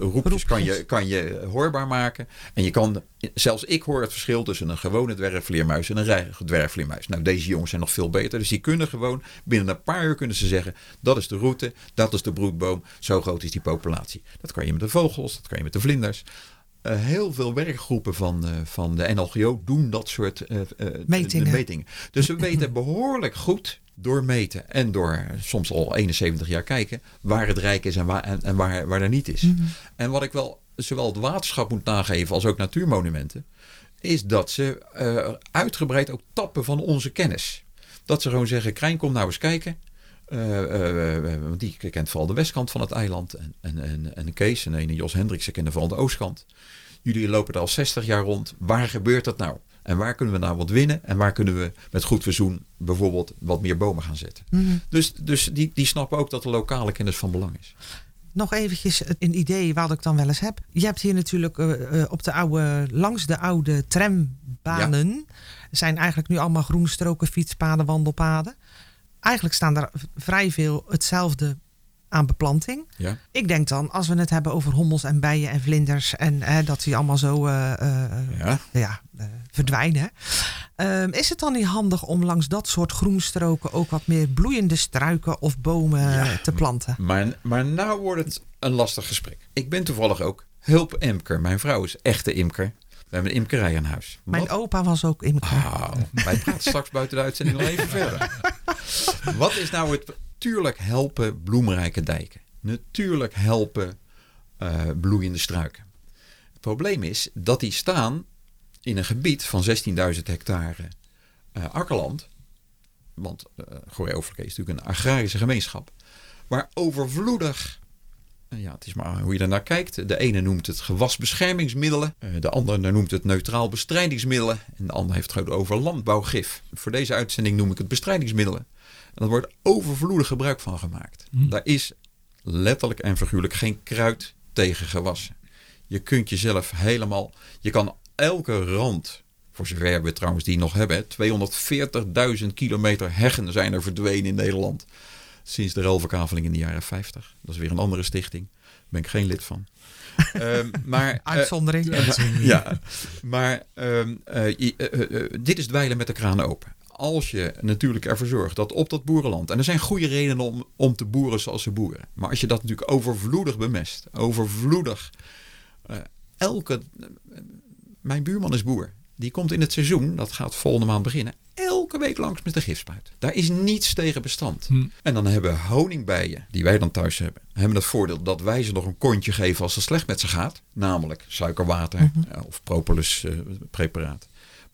roepjes kan je, kan je hoorbaar maken. En je kan, zelfs ik hoor het verschil tussen een gewone dwergvleermuis en een dwergvleermuis. Nou, deze jongens zijn nog veel beter. Dus die kunnen gewoon, binnen een paar uur kunnen ze zeggen, dat is de route, dat is de broedboom, zo groot is die populatie. Dat kan je met de vogels, dat kan je met de vlinders. heel veel werkgroepen van, van de NLGO doen dat soort metingen. metingen. Dus we weten behoorlijk goed doormeten en door soms al 71 jaar kijken waar het rijk is en waar, en, waar, waar er niet is. Mhm. En wat ik wel zowel het waterschap moet nageven als ook natuurmonumenten, is dat ze uh, uitgebreid ook tappen van onze kennis. Dat ze gewoon zeggen, Krijn, kom nou eens kijken. Uh, uh, want die kent vooral de westkant van het eiland. En, en, en, en Kees en een Jos Hendriksen kennen vooral de oostkant. Jullie lopen er al 60 jaar rond. Waar gebeurt dat nou? En waar kunnen we nou wat winnen? En waar kunnen we met goed verzoen bijvoorbeeld wat meer bomen gaan zetten? Mhm. Dus, dus die, die snappen ook dat de lokale kennis van belang is. Nog eventjes een idee wat ik dan wel eens heb. Je hebt hier natuurlijk uh, op de oude, langs de oude trambanen. Ja. zijn eigenlijk nu allemaal groenstroken, fietspaden, wandelpaden. Eigenlijk staan daar vrij veel hetzelfde aan beplanting. Ja. Ik denk dan, als we het hebben over hommels en bijen en vlinders en dat die allemaal zo uh, ja. ja verdwijnen. Ehm, is het dan niet handig om langs dat soort groenstroken ook wat meer bloeiende struiken of bomen te planten? Maar, maar nou wordt het een lastig gesprek. Ik ben toevallig ook hulpimker. Mijn vrouw is echte imker. We hebben een imkerij aan huis. Mijn opa was ook imker. Oh, wij praten straks buiten de uitzending nog even verder. Wat is nou het Natuurlijk helpen bloemrijke dijken. Natuurlijk helpen uh, bloeiende struiken. Het probleem is dat die staan in een gebied van 16.000 hectare uh, akkerland. Want uh, Gooi is natuurlijk een agrarische gemeenschap. Waar overvloedig, ja, het is maar hoe je er naar kijkt. De ene noemt het gewasbeschermingsmiddelen. de andere noemt het neutraal bestrijdingsmiddelen. En de ander heeft het over landbouwgif. Voor deze uitzending noem ik het bestrijdingsmiddelen. En er wordt overvloedig gebruik van gemaakt. Hm. Daar is letterlijk en figuurlijk geen kruid tegen gewassen. Je kunt jezelf helemaal. Je kan elke rand. Voor zover we trouwens die nog hebben. 240.000 kilometer heggen zijn er verdwenen in Nederland. sinds de ruilverkaveling in de jaren 50. Dat is weer een andere stichting. Daar ben ik geen lid van. um, maar, Uitzondering. ja, maar um, dit is dweilen met de kraan open als je natuurlijk ervoor zorgt dat op dat boerenland, en er zijn goede redenen om, om te boeren zoals ze boeren, maar als je dat natuurlijk overvloedig bemest, overvloedig, uh, elke, mijn buurman is boer, die komt in het seizoen, dat gaat volgende maand beginnen, elke week langs met de gifspuit. Daar is niets tegen bestand. Hm. En dan hebben honingbijen, die wij dan thuis hebben, hebben het voordeel dat wij ze nog een kontje geven als het slecht met ze gaat, namelijk suikerwater mhm. of propolis uh, preparaat.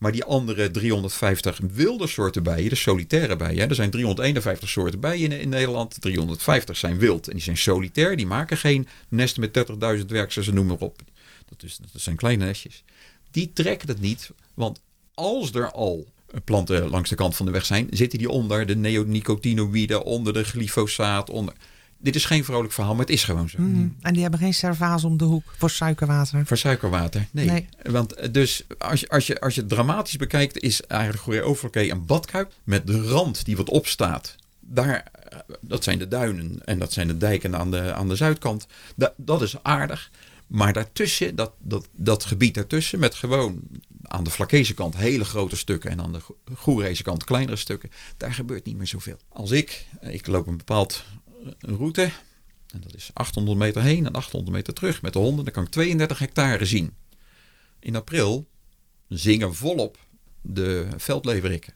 Maar die andere 350 wilde soorten bijen, de solitaire bijen. Er zijn 351 soorten bijen in, in, Nederland. 350 zijn wild en die zijn solitair. Die maken geen nesten met 30.000 werkers, ze noemen maar op. Dat, is, dat zijn kleine nestjes. Die trekken het niet, want als er al planten langs de kant van de weg zijn, zitten die onder de neonicotinoïden, onder de glyfosaat, onder dit is geen vrolijk verhaal, maar het is gewoon zo. Mhm. En die hebben geen servaas om de hoek voor suikerwater? Voor suikerwater, nee. Want eh, dus als je, als, je, als je het dramatisch bekijkt, is eigenlijk Goeie Overkee een badkuip met de rand die wat opstaat. Daar, eh, dat zijn de duinen en dat zijn de dijken aan de, aan de zuidkant. Dat, dat is aardig. Maar daartussen, dat, dat, dat gebied daartussen, met gewoon aan de Flakese kant hele grote stukken en aan de Goerese kant kleinere stukken, daar gebeurt niet meer zoveel. Als ik, eh, ik loop een bepaald een route. En dat is 800 meter heen en 800 meter terug met de honden. Dan kan ik 32 hectare zien. In april zingen volop de veldleverikken.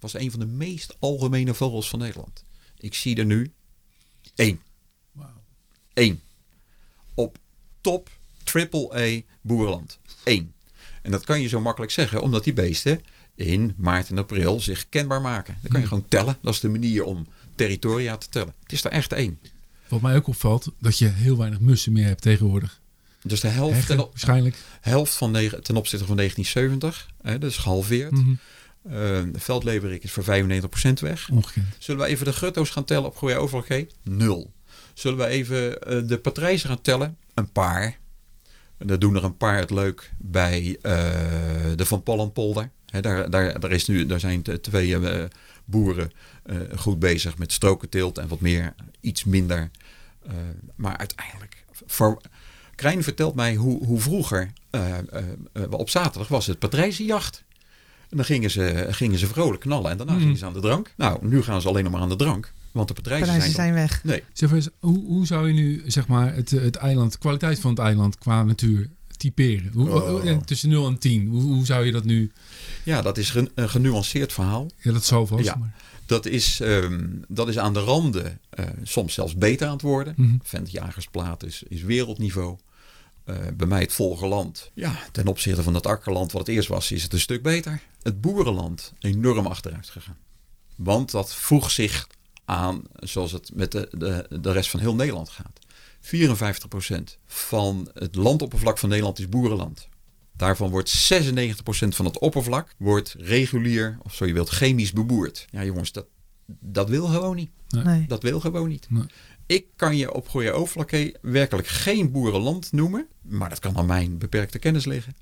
Was een van de meest algemene vogels van Nederland. Ik zie er nu één. Wow. Eén. Op top triple A boerland. Eén. En dat kan je zo makkelijk zeggen, omdat die beesten in maart en april zich kenbaar maken. Dan kan je hmm. gewoon tellen. Dat is de manier om territoria te tellen. Het is er echt één. Wat mij ook opvalt, dat je heel weinig mussen meer hebt tegenwoordig. Dus de helft, ten, waarschijnlijk. helft van ten opzichte van 1970, hè, dat is gehalveerd. Mm -hmm. uh, de veldleverik is voor 95% weg. Ongekend. Zullen we even de grutto's gaan tellen op Goeie Overgé? Nul. Zullen we even uh, de patrijzen gaan tellen? Een paar. En daar doen er een paar het leuk bij uh, de Van Pollenpolder. He, daar, daar, daar, is nu, daar zijn twee boeren uh, goed bezig met strokenteelt en wat meer, iets minder. Uh, maar uiteindelijk, voor, Krijn vertelt mij hoe, hoe vroeger uh, op zaterdag was het patrijzenjacht. En dan gingen ze, gingen ze vrolijk knallen en daarna mm. gingen ze aan de drank. Nou, nu gaan ze alleen nog maar aan de drank. Want de patrijzen, zijn, zijn, weg. Nee. Zeg eens, hoe, hoe zou je nu zeg maar, het, het eiland, de kwaliteit van het eiland qua natuur typeren? Hoe, oh. Tussen 0 en 10, hoe, hoe zou je dat nu... Ja, dat is een genuanceerd verhaal. Ja, dat zal vast. Ja. Maar. Dat is, um, dat is aan de randen uh, soms zelfs beter aan het worden. Mm -hmm. Ventjagersplaat is, is wereldniveau. Uh, bij mij het Volgerland. Ja, ten opzichte van dat akkerland wat het eerst was, is het een stuk beter. Het boerenland enorm achteruit gegaan. Want dat vroeg zich aan, zoals het met de, de, de rest van heel Nederland gaat. 54% van het landoppervlak van Nederland is boerenland. Daarvan wordt 96% van het oppervlak wordt regulier, of zo je wilt, chemisch beboerd. Ja jongens, dat, dat wil gewoon niet. Nee. Dat wil gewoon niet. Nee. Ik kan je op Goeie Overflakke werkelijk geen boerenland noemen, maar dat kan aan mijn beperkte kennis liggen,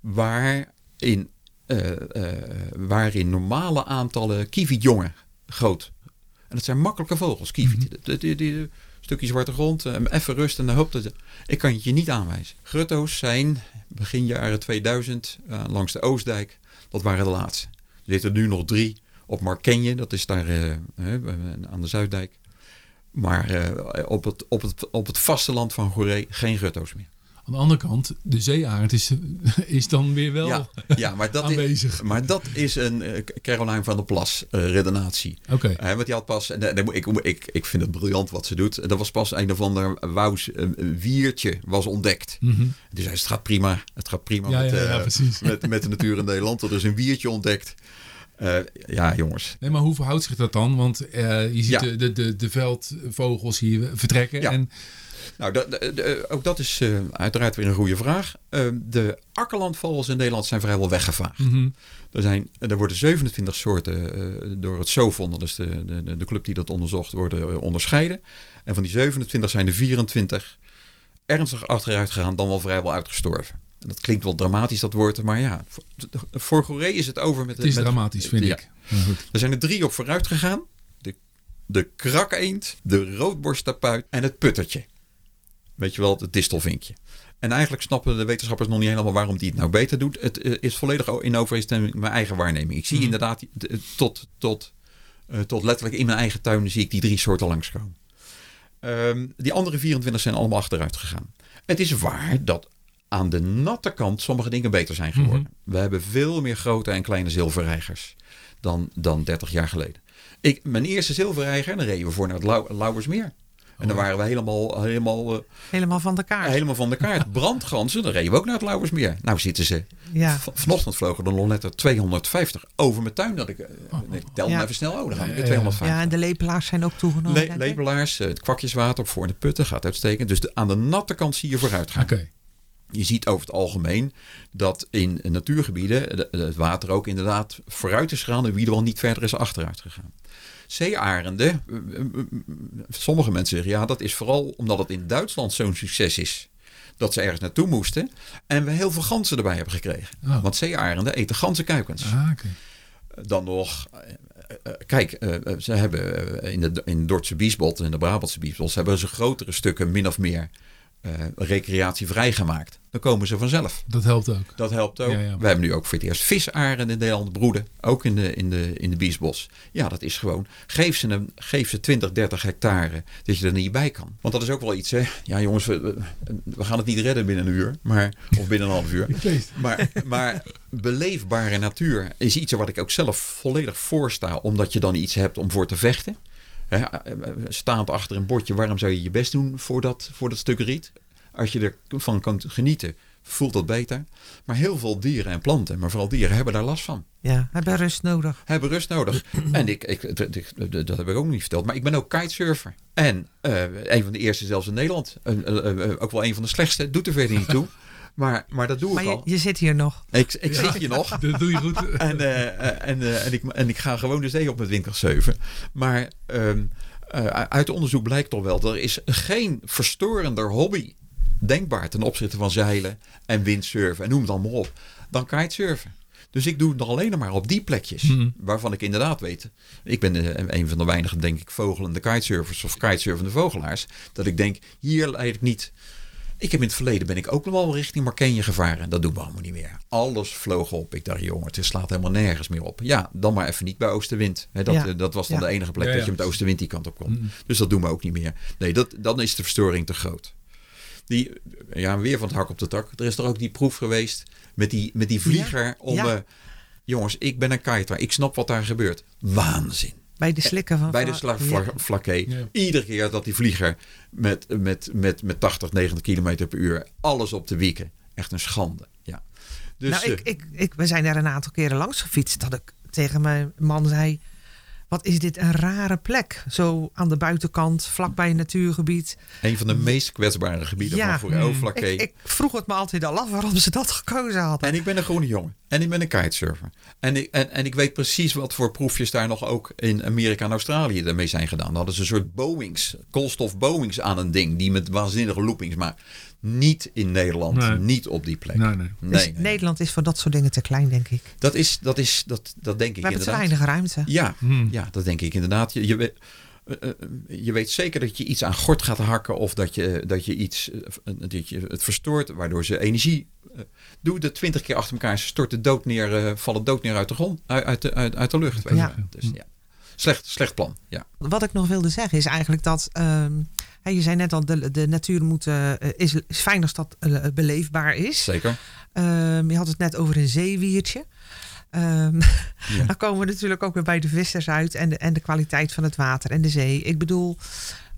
waarin, uh, uh, waarin normale aantallen kievietjongen groot. En dat zijn makkelijke vogels, kieviet. Mm -hmm stukje zwarte grond, eh, even rust en dan hoop dat... Ik kan het je niet aanwijzen. Grutto's zijn begin jaren 2000 uh, eh, langs de Oostdijk. Dat waren de laatste. Er zitten nu nog drie op Markenje, dat is daar uh, aan de Zuiddijk. Maar op, het, op, het, op het vasteland van Goeree geen Grutto's meer. Aan de andere kant, de zeearend is, is dan weer wel ja, ja, maar dat aanwezig. Is, maar dat is een uh, Caroline van der Plas uh, redenatie. Oké. Okay. Uh, want die had pas, en, ik, ik, ik vind het briljant wat ze doet. Dat was pas een of ander wous wiertje was ontdekt. Mm -hmm. Dus hij het gaat prima. Het gaat prima ja, met, ja, met, met de natuur in Nederland. Er is een wiertje ontdekt. Uh, ja, jongens. Nee, maar hoe verhoudt zich dat dan? Want uh, je ziet ja. de, de, de, de veldvogels hier vertrekken. Ja. En nou, de, de, de, ook dat is uh, uiteraard weer een goede vraag. Uh, de akkerlandvogels in Nederland zijn vrijwel weggevaagd. Mm -hmm. er, zijn, er worden 27 soorten uh, door het SOFON, dat is de, de, de club die dat onderzocht, worden onderscheiden. En van die 27 zijn er 24 ernstig achteruit gegaan, dan wel vrijwel uitgestorven. En dat klinkt wel dramatisch, dat woord, maar ja, voor, voor Goeree is het over met... Het is met, dramatisch, vind ja. ik. Er zijn er drie op vooruit gegaan de krakeend, de roodborsttapuit en het puttertje. Weet je wel, het distelvinkje. En eigenlijk snappen de wetenschappers nog niet helemaal waarom die het nou beter doet. Het eh, is volledig in overeenstemming met mijn eigen waarneming. Ik zie mhm. inderdaad tot, tot, uh, tot letterlijk in mijn eigen tuin zie ik die drie soorten langskomen. Um, die andere 24 zijn allemaal achteruit gegaan. Het is waar dat aan de natte kant sommige dingen beter zijn geworden. Mhm. We hebben veel meer grote en kleine zilverreigers dan, dan 30 jaar geleden. Ik, mijn eerste zilverreiger, dan reden we voor naar het Lauwersmeer. En dan waren we helemaal... Helemaal, uh, helemaal van de kaart. Helemaal van de kaart. Brandgansen, dan reden we ook naar het Lauwersmeer. Nou zitten ze... Ja. Vanochtend vlogen er nog net 250 over mijn tuin. Dat ik, uh, ik tel ja. even snel. Oh, dan gaan we weer 250. Ja, en de lepelaars zijn ook toegenomen. Le lepelaars, het kwakjeswater voor de putten gaat uitstekend. Dus de, aan de natte kant zie je vooruit gaan. Oké. Je ziet over het algemeen dat in natuurgebieden het water ook inderdaad vooruit is gegaan en wie er wel niet verder is achteruit gegaan. Zeearenden, eh, eh, eh, sommige mensen zeggen ja, dat is vooral omdat het in Duitsland zo'n succes is. Dat ze ergens naartoe moesten en we heel veel ganzen erbij hebben gekregen. Oh. Want zeearenden eten ganzenkuikens. Ah, Dan nog, kijk, ze hebben in de, in Dordtse Biesbot en de Brabantse Biesbot, hebben ze grotere stukken min of meer uh, recreatie vrijgemaakt. Dan komen ze vanzelf. Dat helpt ook. Dat helpt ook. We hebben nu ook voor het eerst visaren in Nederland broeden. Ook in de, in de, in de biesbos. Ja, dat is gewoon. Geef ze, een, geef ze 20, 30 hectare dat je er niet bij kan. Want dat is ook wel iets. Hè? Ja, jongens, we, we gaan het niet redden binnen een uur. Maar, of binnen een half uur. Maar, maar beleefbare natuur is iets wat ik ook zelf volledig voorsta. Omdat je dan iets hebt om voor te vechten. Hè, staand achter een bordje, waarom zou je je best doen voor dat, voor dat stuk riet? Als je ervan kan genieten, voelt dat beter. Maar heel veel dieren en planten, maar vooral dieren, hebben daar last van. Ja, hebben rust nodig. Hebben rust nodig. en ik, ik, dat heb ik ook niet verteld, maar ik ben ook kitesurfer. En uh, een van de eerste zelfs in Nederland. Uh, ook wel een van de slechtste, doet er verder niet toe. Maar, maar dat doe maar ik je, al. je zit hier nog. Ik, ik zit hier nog. Dat doe je goed. En, uh, en, uh, en, ik, en ik ga gewoon de zee op met winkel 7. Maar um, uh, uit onderzoek blijkt toch wel... er is geen verstorender hobby denkbaar... ten opzichte van zeilen en windsurfen en noem het allemaal op... dan kitesurfen. Dus ik doe het nog alleen maar op die plekjes. Mm. Waarvan ik inderdaad weet. Ik ben een van de weinige, denk ik, vogelende kitesurfers of kitesurfende vogelaars. Dat ik denk, hier leid ik niet ik heb in het verleden ben ik ook nog wel richting Markenje gevaren. Dat doen we allemaal niet meer. Alles vloog op. Ik dacht, jongen, het slaat helemaal nergens meer op. Ja, dan maar even niet bij Oostenwind. dat, eh, dat was dan de enige plek dat je met Oostenwind die kant op komt. Mm. Dus dat doen we ook niet meer. Nee, dat, dan is de verstoring te groot. Die, ja, weer van het hak op de tak. Er is er ook die proef geweest met die, met die vlieger om... Uh, jongens, ik ben een kiter. Ik snap wat daar gebeurt. Waanzin. Bij de slikken van Bij de slagvlakke. Ja. Iedere keer dat die vlieger met, met, met, met 80, 90 km per uur alles op de wieken. Echt een schande. Ja. Dus, nou, ik, eh, ik, ik, we zijn er een aantal keren langs gefietst. Dat ik tegen mijn man zei wat is dit een rare plek. Zo aan de buitenkant, vlakbij een natuurgebied. Een van de meest kwetsbare gebieden ja, van voor Euflaké. Ik, ik, vroeg het me altijd al af waarom ze dat gekozen hadden. En ik ben een groene jongen. En ik ben een kitesurfer. En ik, en, en ik weet precies wat voor proefjes daar nog ook in Amerika en Australië ermee zijn gedaan. Dan hadden ze een soort Boeings, koolstof Boeings aan een ding. Die met waanzinnige loopings. Maar niet in Nederland. Niet op die plek. Nee, nee. Dus Nederland is voor dat soort dingen te klein, denk ik. Dat is, dat is, dat, dat denk ik We inderdaad. hebben te weinig ruimte. Ja, hmm. ja, dat denk ik inderdaad. Je, je, eh, eh, je weet zeker dat je iets aan gort gaat hakken of dat je, dat je iets eh, dat je het verstoort, waardoor ze energie. Doe de twintig keer achter elkaar, ze storten dood neer, vallen dood neer uit de grond, uit de, uit, uit de lucht. Weet ja. Dus, ja. Slecht, slecht plan. Ja. Wat ik nog wilde zeggen is eigenlijk dat. Ehm, je zei net al, de, de natuur moet, uh, is, is fijn als dat uh, beleefbaar is. Zeker. Um, je had het net over een zeewiertje. Um, ja. Dan komen we natuurlijk ook weer bij de vissers uit en de, en de kwaliteit van het water en de zee. Ik bedoel,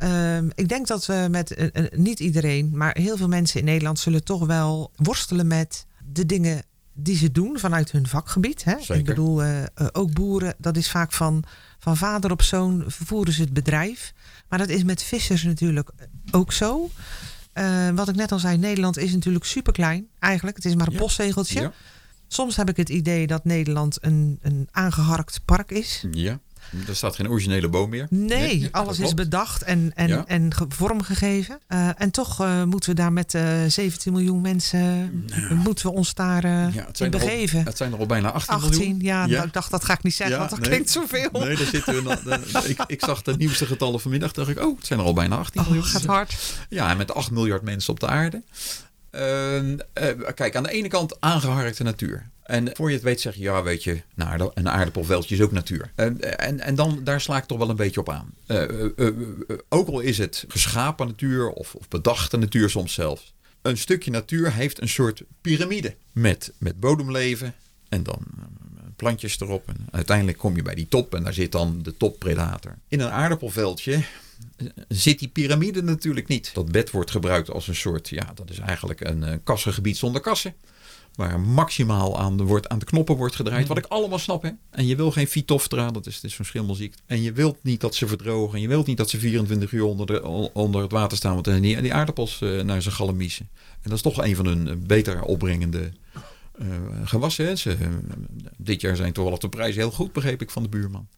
um, ik denk dat we met uh, niet iedereen, maar heel veel mensen in Nederland zullen toch wel worstelen met de dingen die ze doen vanuit hun vakgebied. Hè? Zeker. Ik bedoel, uh, ook boeren, dat is vaak van, van vader op zoon vervoeren ze het bedrijf. Maar dat is met vissers natuurlijk ook zo. Uh, wat ik net al zei, Nederland is natuurlijk super klein. Eigenlijk, het is maar een ja. postzegeltje. Ja. Soms heb ik het idee dat Nederland een, een aangeharkt park is. Ja. Er staat geen originele boom meer. Nee, alles is bedacht en, en, en vormgegeven. Uh, en toch uh, moeten we daar met uh, 17 miljoen mensen, moeten we ons daar ja, in begeven. Al, het zijn er al bijna 18, 18 miljoen. Ja. Nou, ik dacht dat ga ik niet zeggen, want dat nee. klinkt zoveel. Nee, daar zitten we, ik, ik, zag de nieuwste getallen vanmiddag, dacht ik, oh, het zijn er al bijna 18 oh, miljoen. gaat hard. Ja, en met 8 miljard mensen op de aarde. Ehm, kijk, aan de ene kant aangeharkte natuur. En voor je het weet zeg je, ja weet je, nou, een aardappelveldje is ook natuur. En, en, en dan, daar sla ik toch wel een beetje op aan. Uh, uh, ook al is het geschapen natuur of, of bedachte natuur soms zelfs. Een stukje natuur heeft een soort piramide met, met bodemleven en dan plantjes erop. En uiteindelijk kom je bij die top en daar zit dan de toppredator. In een aardappelveldje zit die piramide natuurlijk niet. Dat bed wordt gebruikt als een soort, ja, dat is eigenlijk een kassengebied zonder kassen. Waar maximaal aan de, wordt, aan de knoppen wordt gedraaid. Wat ik allemaal snap. Hè? En je wil geen Vitoftra, dat is, dat is zo'n schimmelziekte. En je wilt niet dat ze verdrogen. En je wilt niet dat ze 24 uur onder, de, onder het water staan. Want die, die aardappels uh, naar zijn galamiezen. En dat is toch een van hun eh, beter opbrengende uh, gewassen. Hè? Ze, dit jaar zijn toch wel de prijzen heel goed, begreep ik van de buurman.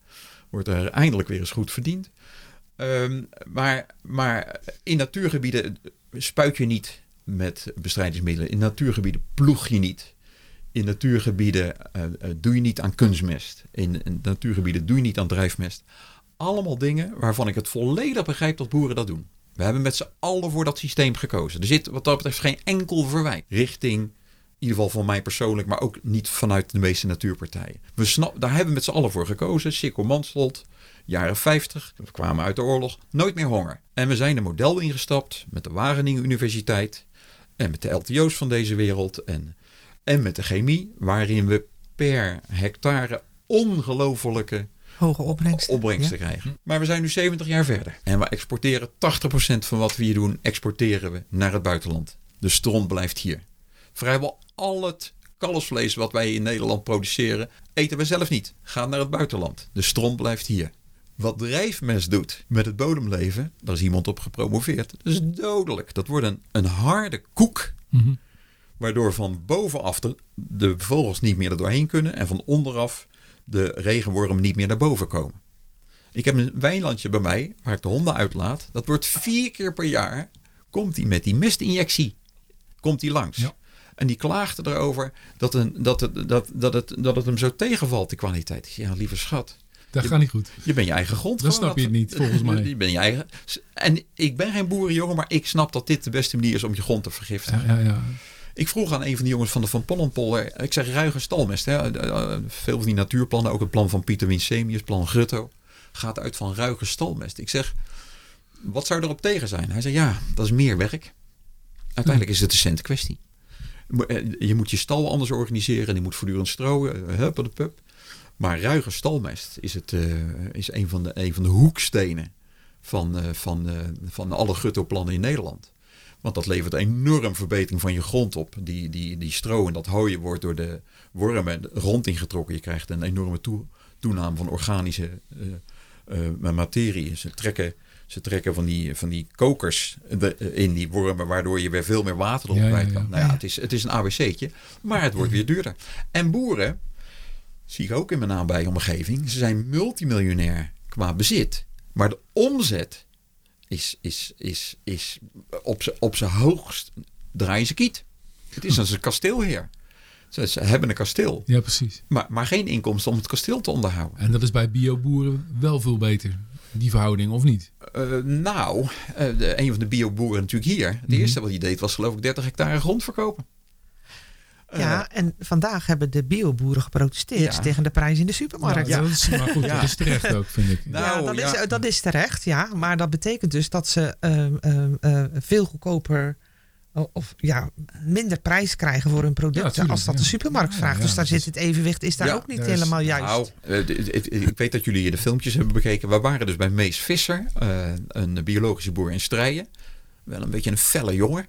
Wordt er eindelijk weer eens goed verdiend. Um, maar, maar in natuurgebieden spuit je niet met bestrijdingsmiddelen. In natuurgebieden ploeg je niet. In natuurgebieden uh, doe je niet aan kunstmest. In, in, natuurgebieden doe je niet aan drijfmest. Allemaal dingen waarvan ik het volledig begrijp dat boeren dat doen. We hebben met z'n allen voor dat systeem gekozen. Er zit wat dat betreft geen enkel verwijt richting, in ieder geval van mij persoonlijk, maar ook niet vanuit de meeste natuurpartijen. We snap, daar hebben we met z'n allen voor gekozen. Sikko Manslolt, jaren 50. We kwamen uit de oorlog, nooit meer honger. En we zijn een model ingestapt met de Wageningen Universiteit. En met de LTO's van deze wereld. En, en met de chemie, waarin we per hectare ongelofelijke hoge opbrengsten, opbrengsten krijgen. Maar we zijn nu 70 jaar verder. En we exporteren 80% van wat we hier doen, exporteren we naar het buitenland. De stront blijft hier. Vrijwel al het kalfsvlees wat wij in Nederland produceren, eten we zelf niet. Gaat naar het buitenland. De stront blijft hier. Wat drijfmest doet met het bodemleven, daar is iemand op gepromoveerd. Dat is dodelijk. Dat wordt een, een harde koek. Mhm. Waardoor van bovenaf de, de vogels niet meer er doorheen kunnen. En van onderaf de regenwormen niet meer naar boven komen. Ik heb een wijnlandje bij mij waar ik de honden uitlaat. Dat wordt vier keer per jaar. Komt hij met die mestinjectie. Komt hij langs. Ja. En die klaagde erover dat, een, dat, het, dat, dat, het, dat het hem zo tegenvalt, die kwaliteit. Ja, lieve schat. Dat gaat niet goed. Je bent je eigen grond. Dat snap je het niet, volgens mij. Je ben je eigen. En ik ben geen boerenjongen, maar ik snap dat dit de beste manier is om je grond te vergiftigen. Ja, ja, ja. Ik vroeg aan een van de jongens van de Van Pollenpolder. Ik zeg ruige stalmest. Hè. Veel van die natuurplannen, ook het plan van Pieter Winsemius, plan Grutto, gaat uit van ruige stalmest. Ik zeg, wat zou erop tegen zijn? Hij zei, ja, dat is meer werk. Uiteindelijk is het een cent kwestie. Eh, je moet je stal anders organiseren. Die moet voortdurend strooien. Eh, hup, pup. Maar ruige stalmest is, het, uh, is een, van de, een van de hoekstenen van, uh, van, uh, van alle guttoplannen in Nederland. Want dat levert enorm verbetering van je grond op. Die, die, die stro en dat hooien wordt door de wormen rond ingetrokken. Je krijgt een enorme toe, toename van organische materie. Ze trekken, ze trekken van die, van die kokers in die wormen, waardoor je weer veel meer water erop kwijt kan. Nou ja, het is, het is een ABC'tje, maar het wordt weer duurder. En boeren zie ik ook in mijn nabije omgeving. Ze zijn multimiljonair qua bezit. Maar de omzet is, is, is, is op zijn hoogst draaien ze kiet. Het is als een kasteelheer. Ze, ze, hebben een kasteel. Ja, precies. Maar, maar geen inkomsten om het kasteel te onderhouden. En dat is bij bioboeren wel veel beter. Die verhouding, of niet? Uh, nou, uh, de, een van de bioboeren natuurlijk hier. De mhm. eerste wat hij deed was geloof ik 30 hectare grond verkopen. Ja, eh, en vandaag hebben de bioboeren geprotesteerd tegen de prijs in de supermarkt. Ja, dat is, maar goed, dat is terecht ook, vind ik. Nou, ja, dat, Is, dat is terecht, ja. Maar dat betekent dus dat ze uh, uh, veel goedkoper of ja, minder prijs krijgen voor hun producten als dat de supermarkt vraagt. dus daar zit het evenwicht, is daar ook niet helemaal juist. Nou, ik weet dat jullie hier de filmpjes hebben bekeken. We waren dus bij Mees Visser, een biologische boer in Strijen. Wel een beetje een felle jongen.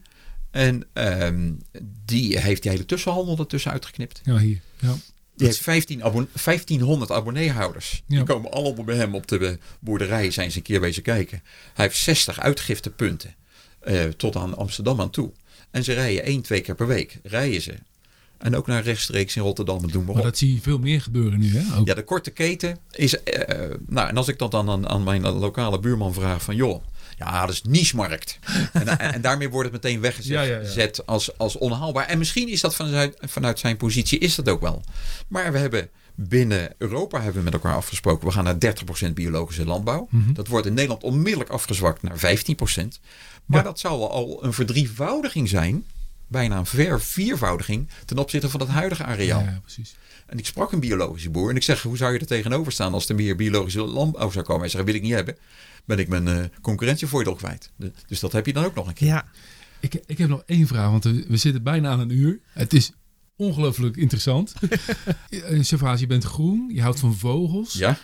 En ehm, die heeft die hele tussenhandel ertussen uitgeknipt. Ja, hier. Ja. Die heeft 15 abon 1500 abonneehouders. Die komen allemaal bij hem op de boerderij, zijn ze een keer wezen kijken. Hij heeft 60 uitgiftepunten uh, tot aan Amsterdam aan toe. En ze rijden één, twee keer per week. Rijden ze En ook naar rechtstreeks in Rotterdam en doen maar, maar dat zie je veel meer gebeuren nu, hè? Ook. Ja, de korte keten is... Uh, nou, en als ik dat dan aan, aan mijn lokale buurman vraag van... joh, ja, dat is niche-markt. en, en, daarmee wordt het meteen weggezet Als, als onhaalbaar. En misschien is dat vanuit, vanuit zijn positie is dat ook wel. Maar we hebben binnen Europa hebben we met elkaar afgesproken. We gaan naar 30% biologische landbouw. Mhm. Dat wordt in Nederland onmiddellijk afgezwakt naar 15%. Maar dat zou al een verdrievoudiging zijn. Bijna een verviervoudiging ten opzichte van het huidige areaal. Ja, precies. En ik sprak een biologische boer en ik zeg, hoe zou je er tegenover staan als er meer biologische landbouw zou komen? Hij zegt, wil ik niet hebben. Ben ik mijn uh, concurrentievoordeel kwijt. Dus dat heb je dan ook nog een keer. Ja. Ik, ik heb nog één vraag, want we zitten bijna aan een uur. Het is ongelooflijk interessant. Servaas, eh, je bent groen, je houdt van vogels. Ja.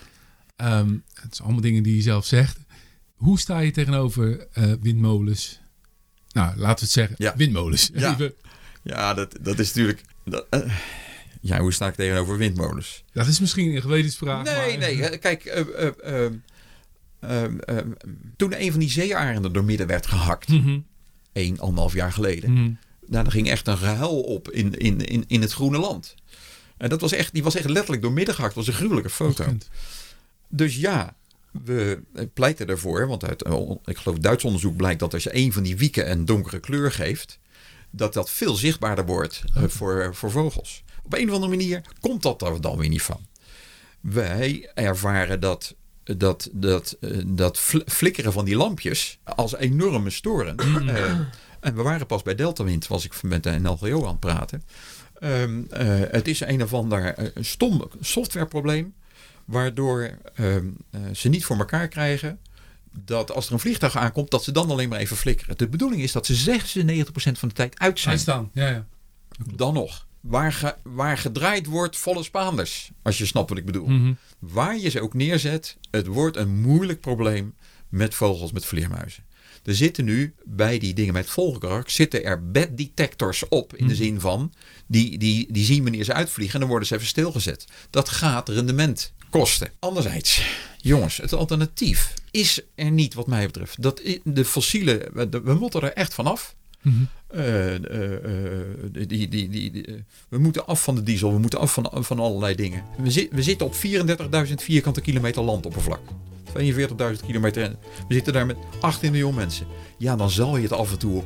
Um, het zijn allemaal dingen die je zelf zegt. Hoe sta je tegenover uh, windmolens? Nou, laten we het zeggen, ja. windmolens. Ja, ja dat, dat is natuurlijk... Dat, uh, ja, hoe sta ik tegenover windmolens? Dat is misschien een gewetensvraag. Nee, maar... nee. Kijk, ehm, ehm, toen een van die zeearenden door midden werd gehakt... Mm -hmm. een, anderhalf jaar geleden... Mm nou, er ging echt een gehuil op in, in, in, in het groene land. En dat was echt, die was echt letterlijk doormidden gehakt. Dat was een gruwelijke foto. Dus ja, we pleiten ervoor, want uit, ik geloof Duits onderzoek blijkt dat als je een van die wieken een donkere kleur geeft, dat dat veel zichtbaarder wordt uh, voor, voor vogels. Op een of andere manier komt dat er dan weer niet van. Wij ervaren dat, dat, dat, uh, dat flikkeren van die lampjes als enorme storen. uh, En we waren pas bij Deltawind, was ik met de NLGO aan het praten. Um, uh, het is een of ander stom softwareprobleem, waardoor uh, ze niet voor elkaar krijgen dat als er een vliegtuig aankomt, dat ze dan alleen maar even flikkeren. De bedoeling is dat ze 96% van de tijd uit zijn. Uitstaan, ja, ja. Dan nog. Waar, ge, waar gedraaid wordt, volle Spaanders. Als je snapt wat ik bedoel. Mm -hmm. Waar je ze ook neerzet, het wordt een moeilijk probleem met vogels, met vleermuizen. Er zitten nu bij die dingen met volgerak zitten er beddetectors op. In de mhm. zin van, die, die, die zien wanneer ze uitvliegen en dan worden ze even stilgezet. Dat gaat rendement kosten. Anderzijds, jongens, het alternatief is er niet wat mij betreft. Dat, de fossiele, we moeten er echt vanaf. Mm -hmm. uh, uh, die, die, die, we moeten af van de diesel, we moeten af van, van allerlei dingen. We, zit, we zitten op 34.000 vierkante kilometer landoppervlak. 42.000 kilometer. We zitten daar met 18 miljoen mensen. Ja, dan zal je het af en toe.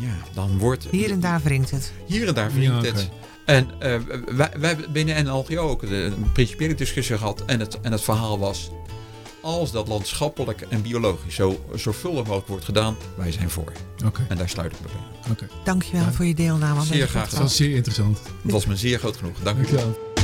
Ja, dan wordt. Hier en daar wringt het. Hier en daar wringt ja, het. En uh, wij, wij hebben binnen NLGO ook een principiële discussie gehad. En het, en het verhaal was. Als dat landschappelijk en biologisch zo zorgvuldig mogelijk wordt gedaan, wij zijn voor. Okay. En daar sluit ik me bij. Okay. Dankjewel ja. voor je deelname. Zeer graag Dat was zeer interessant. Het was me zeer groot genoeg. Dank u wel.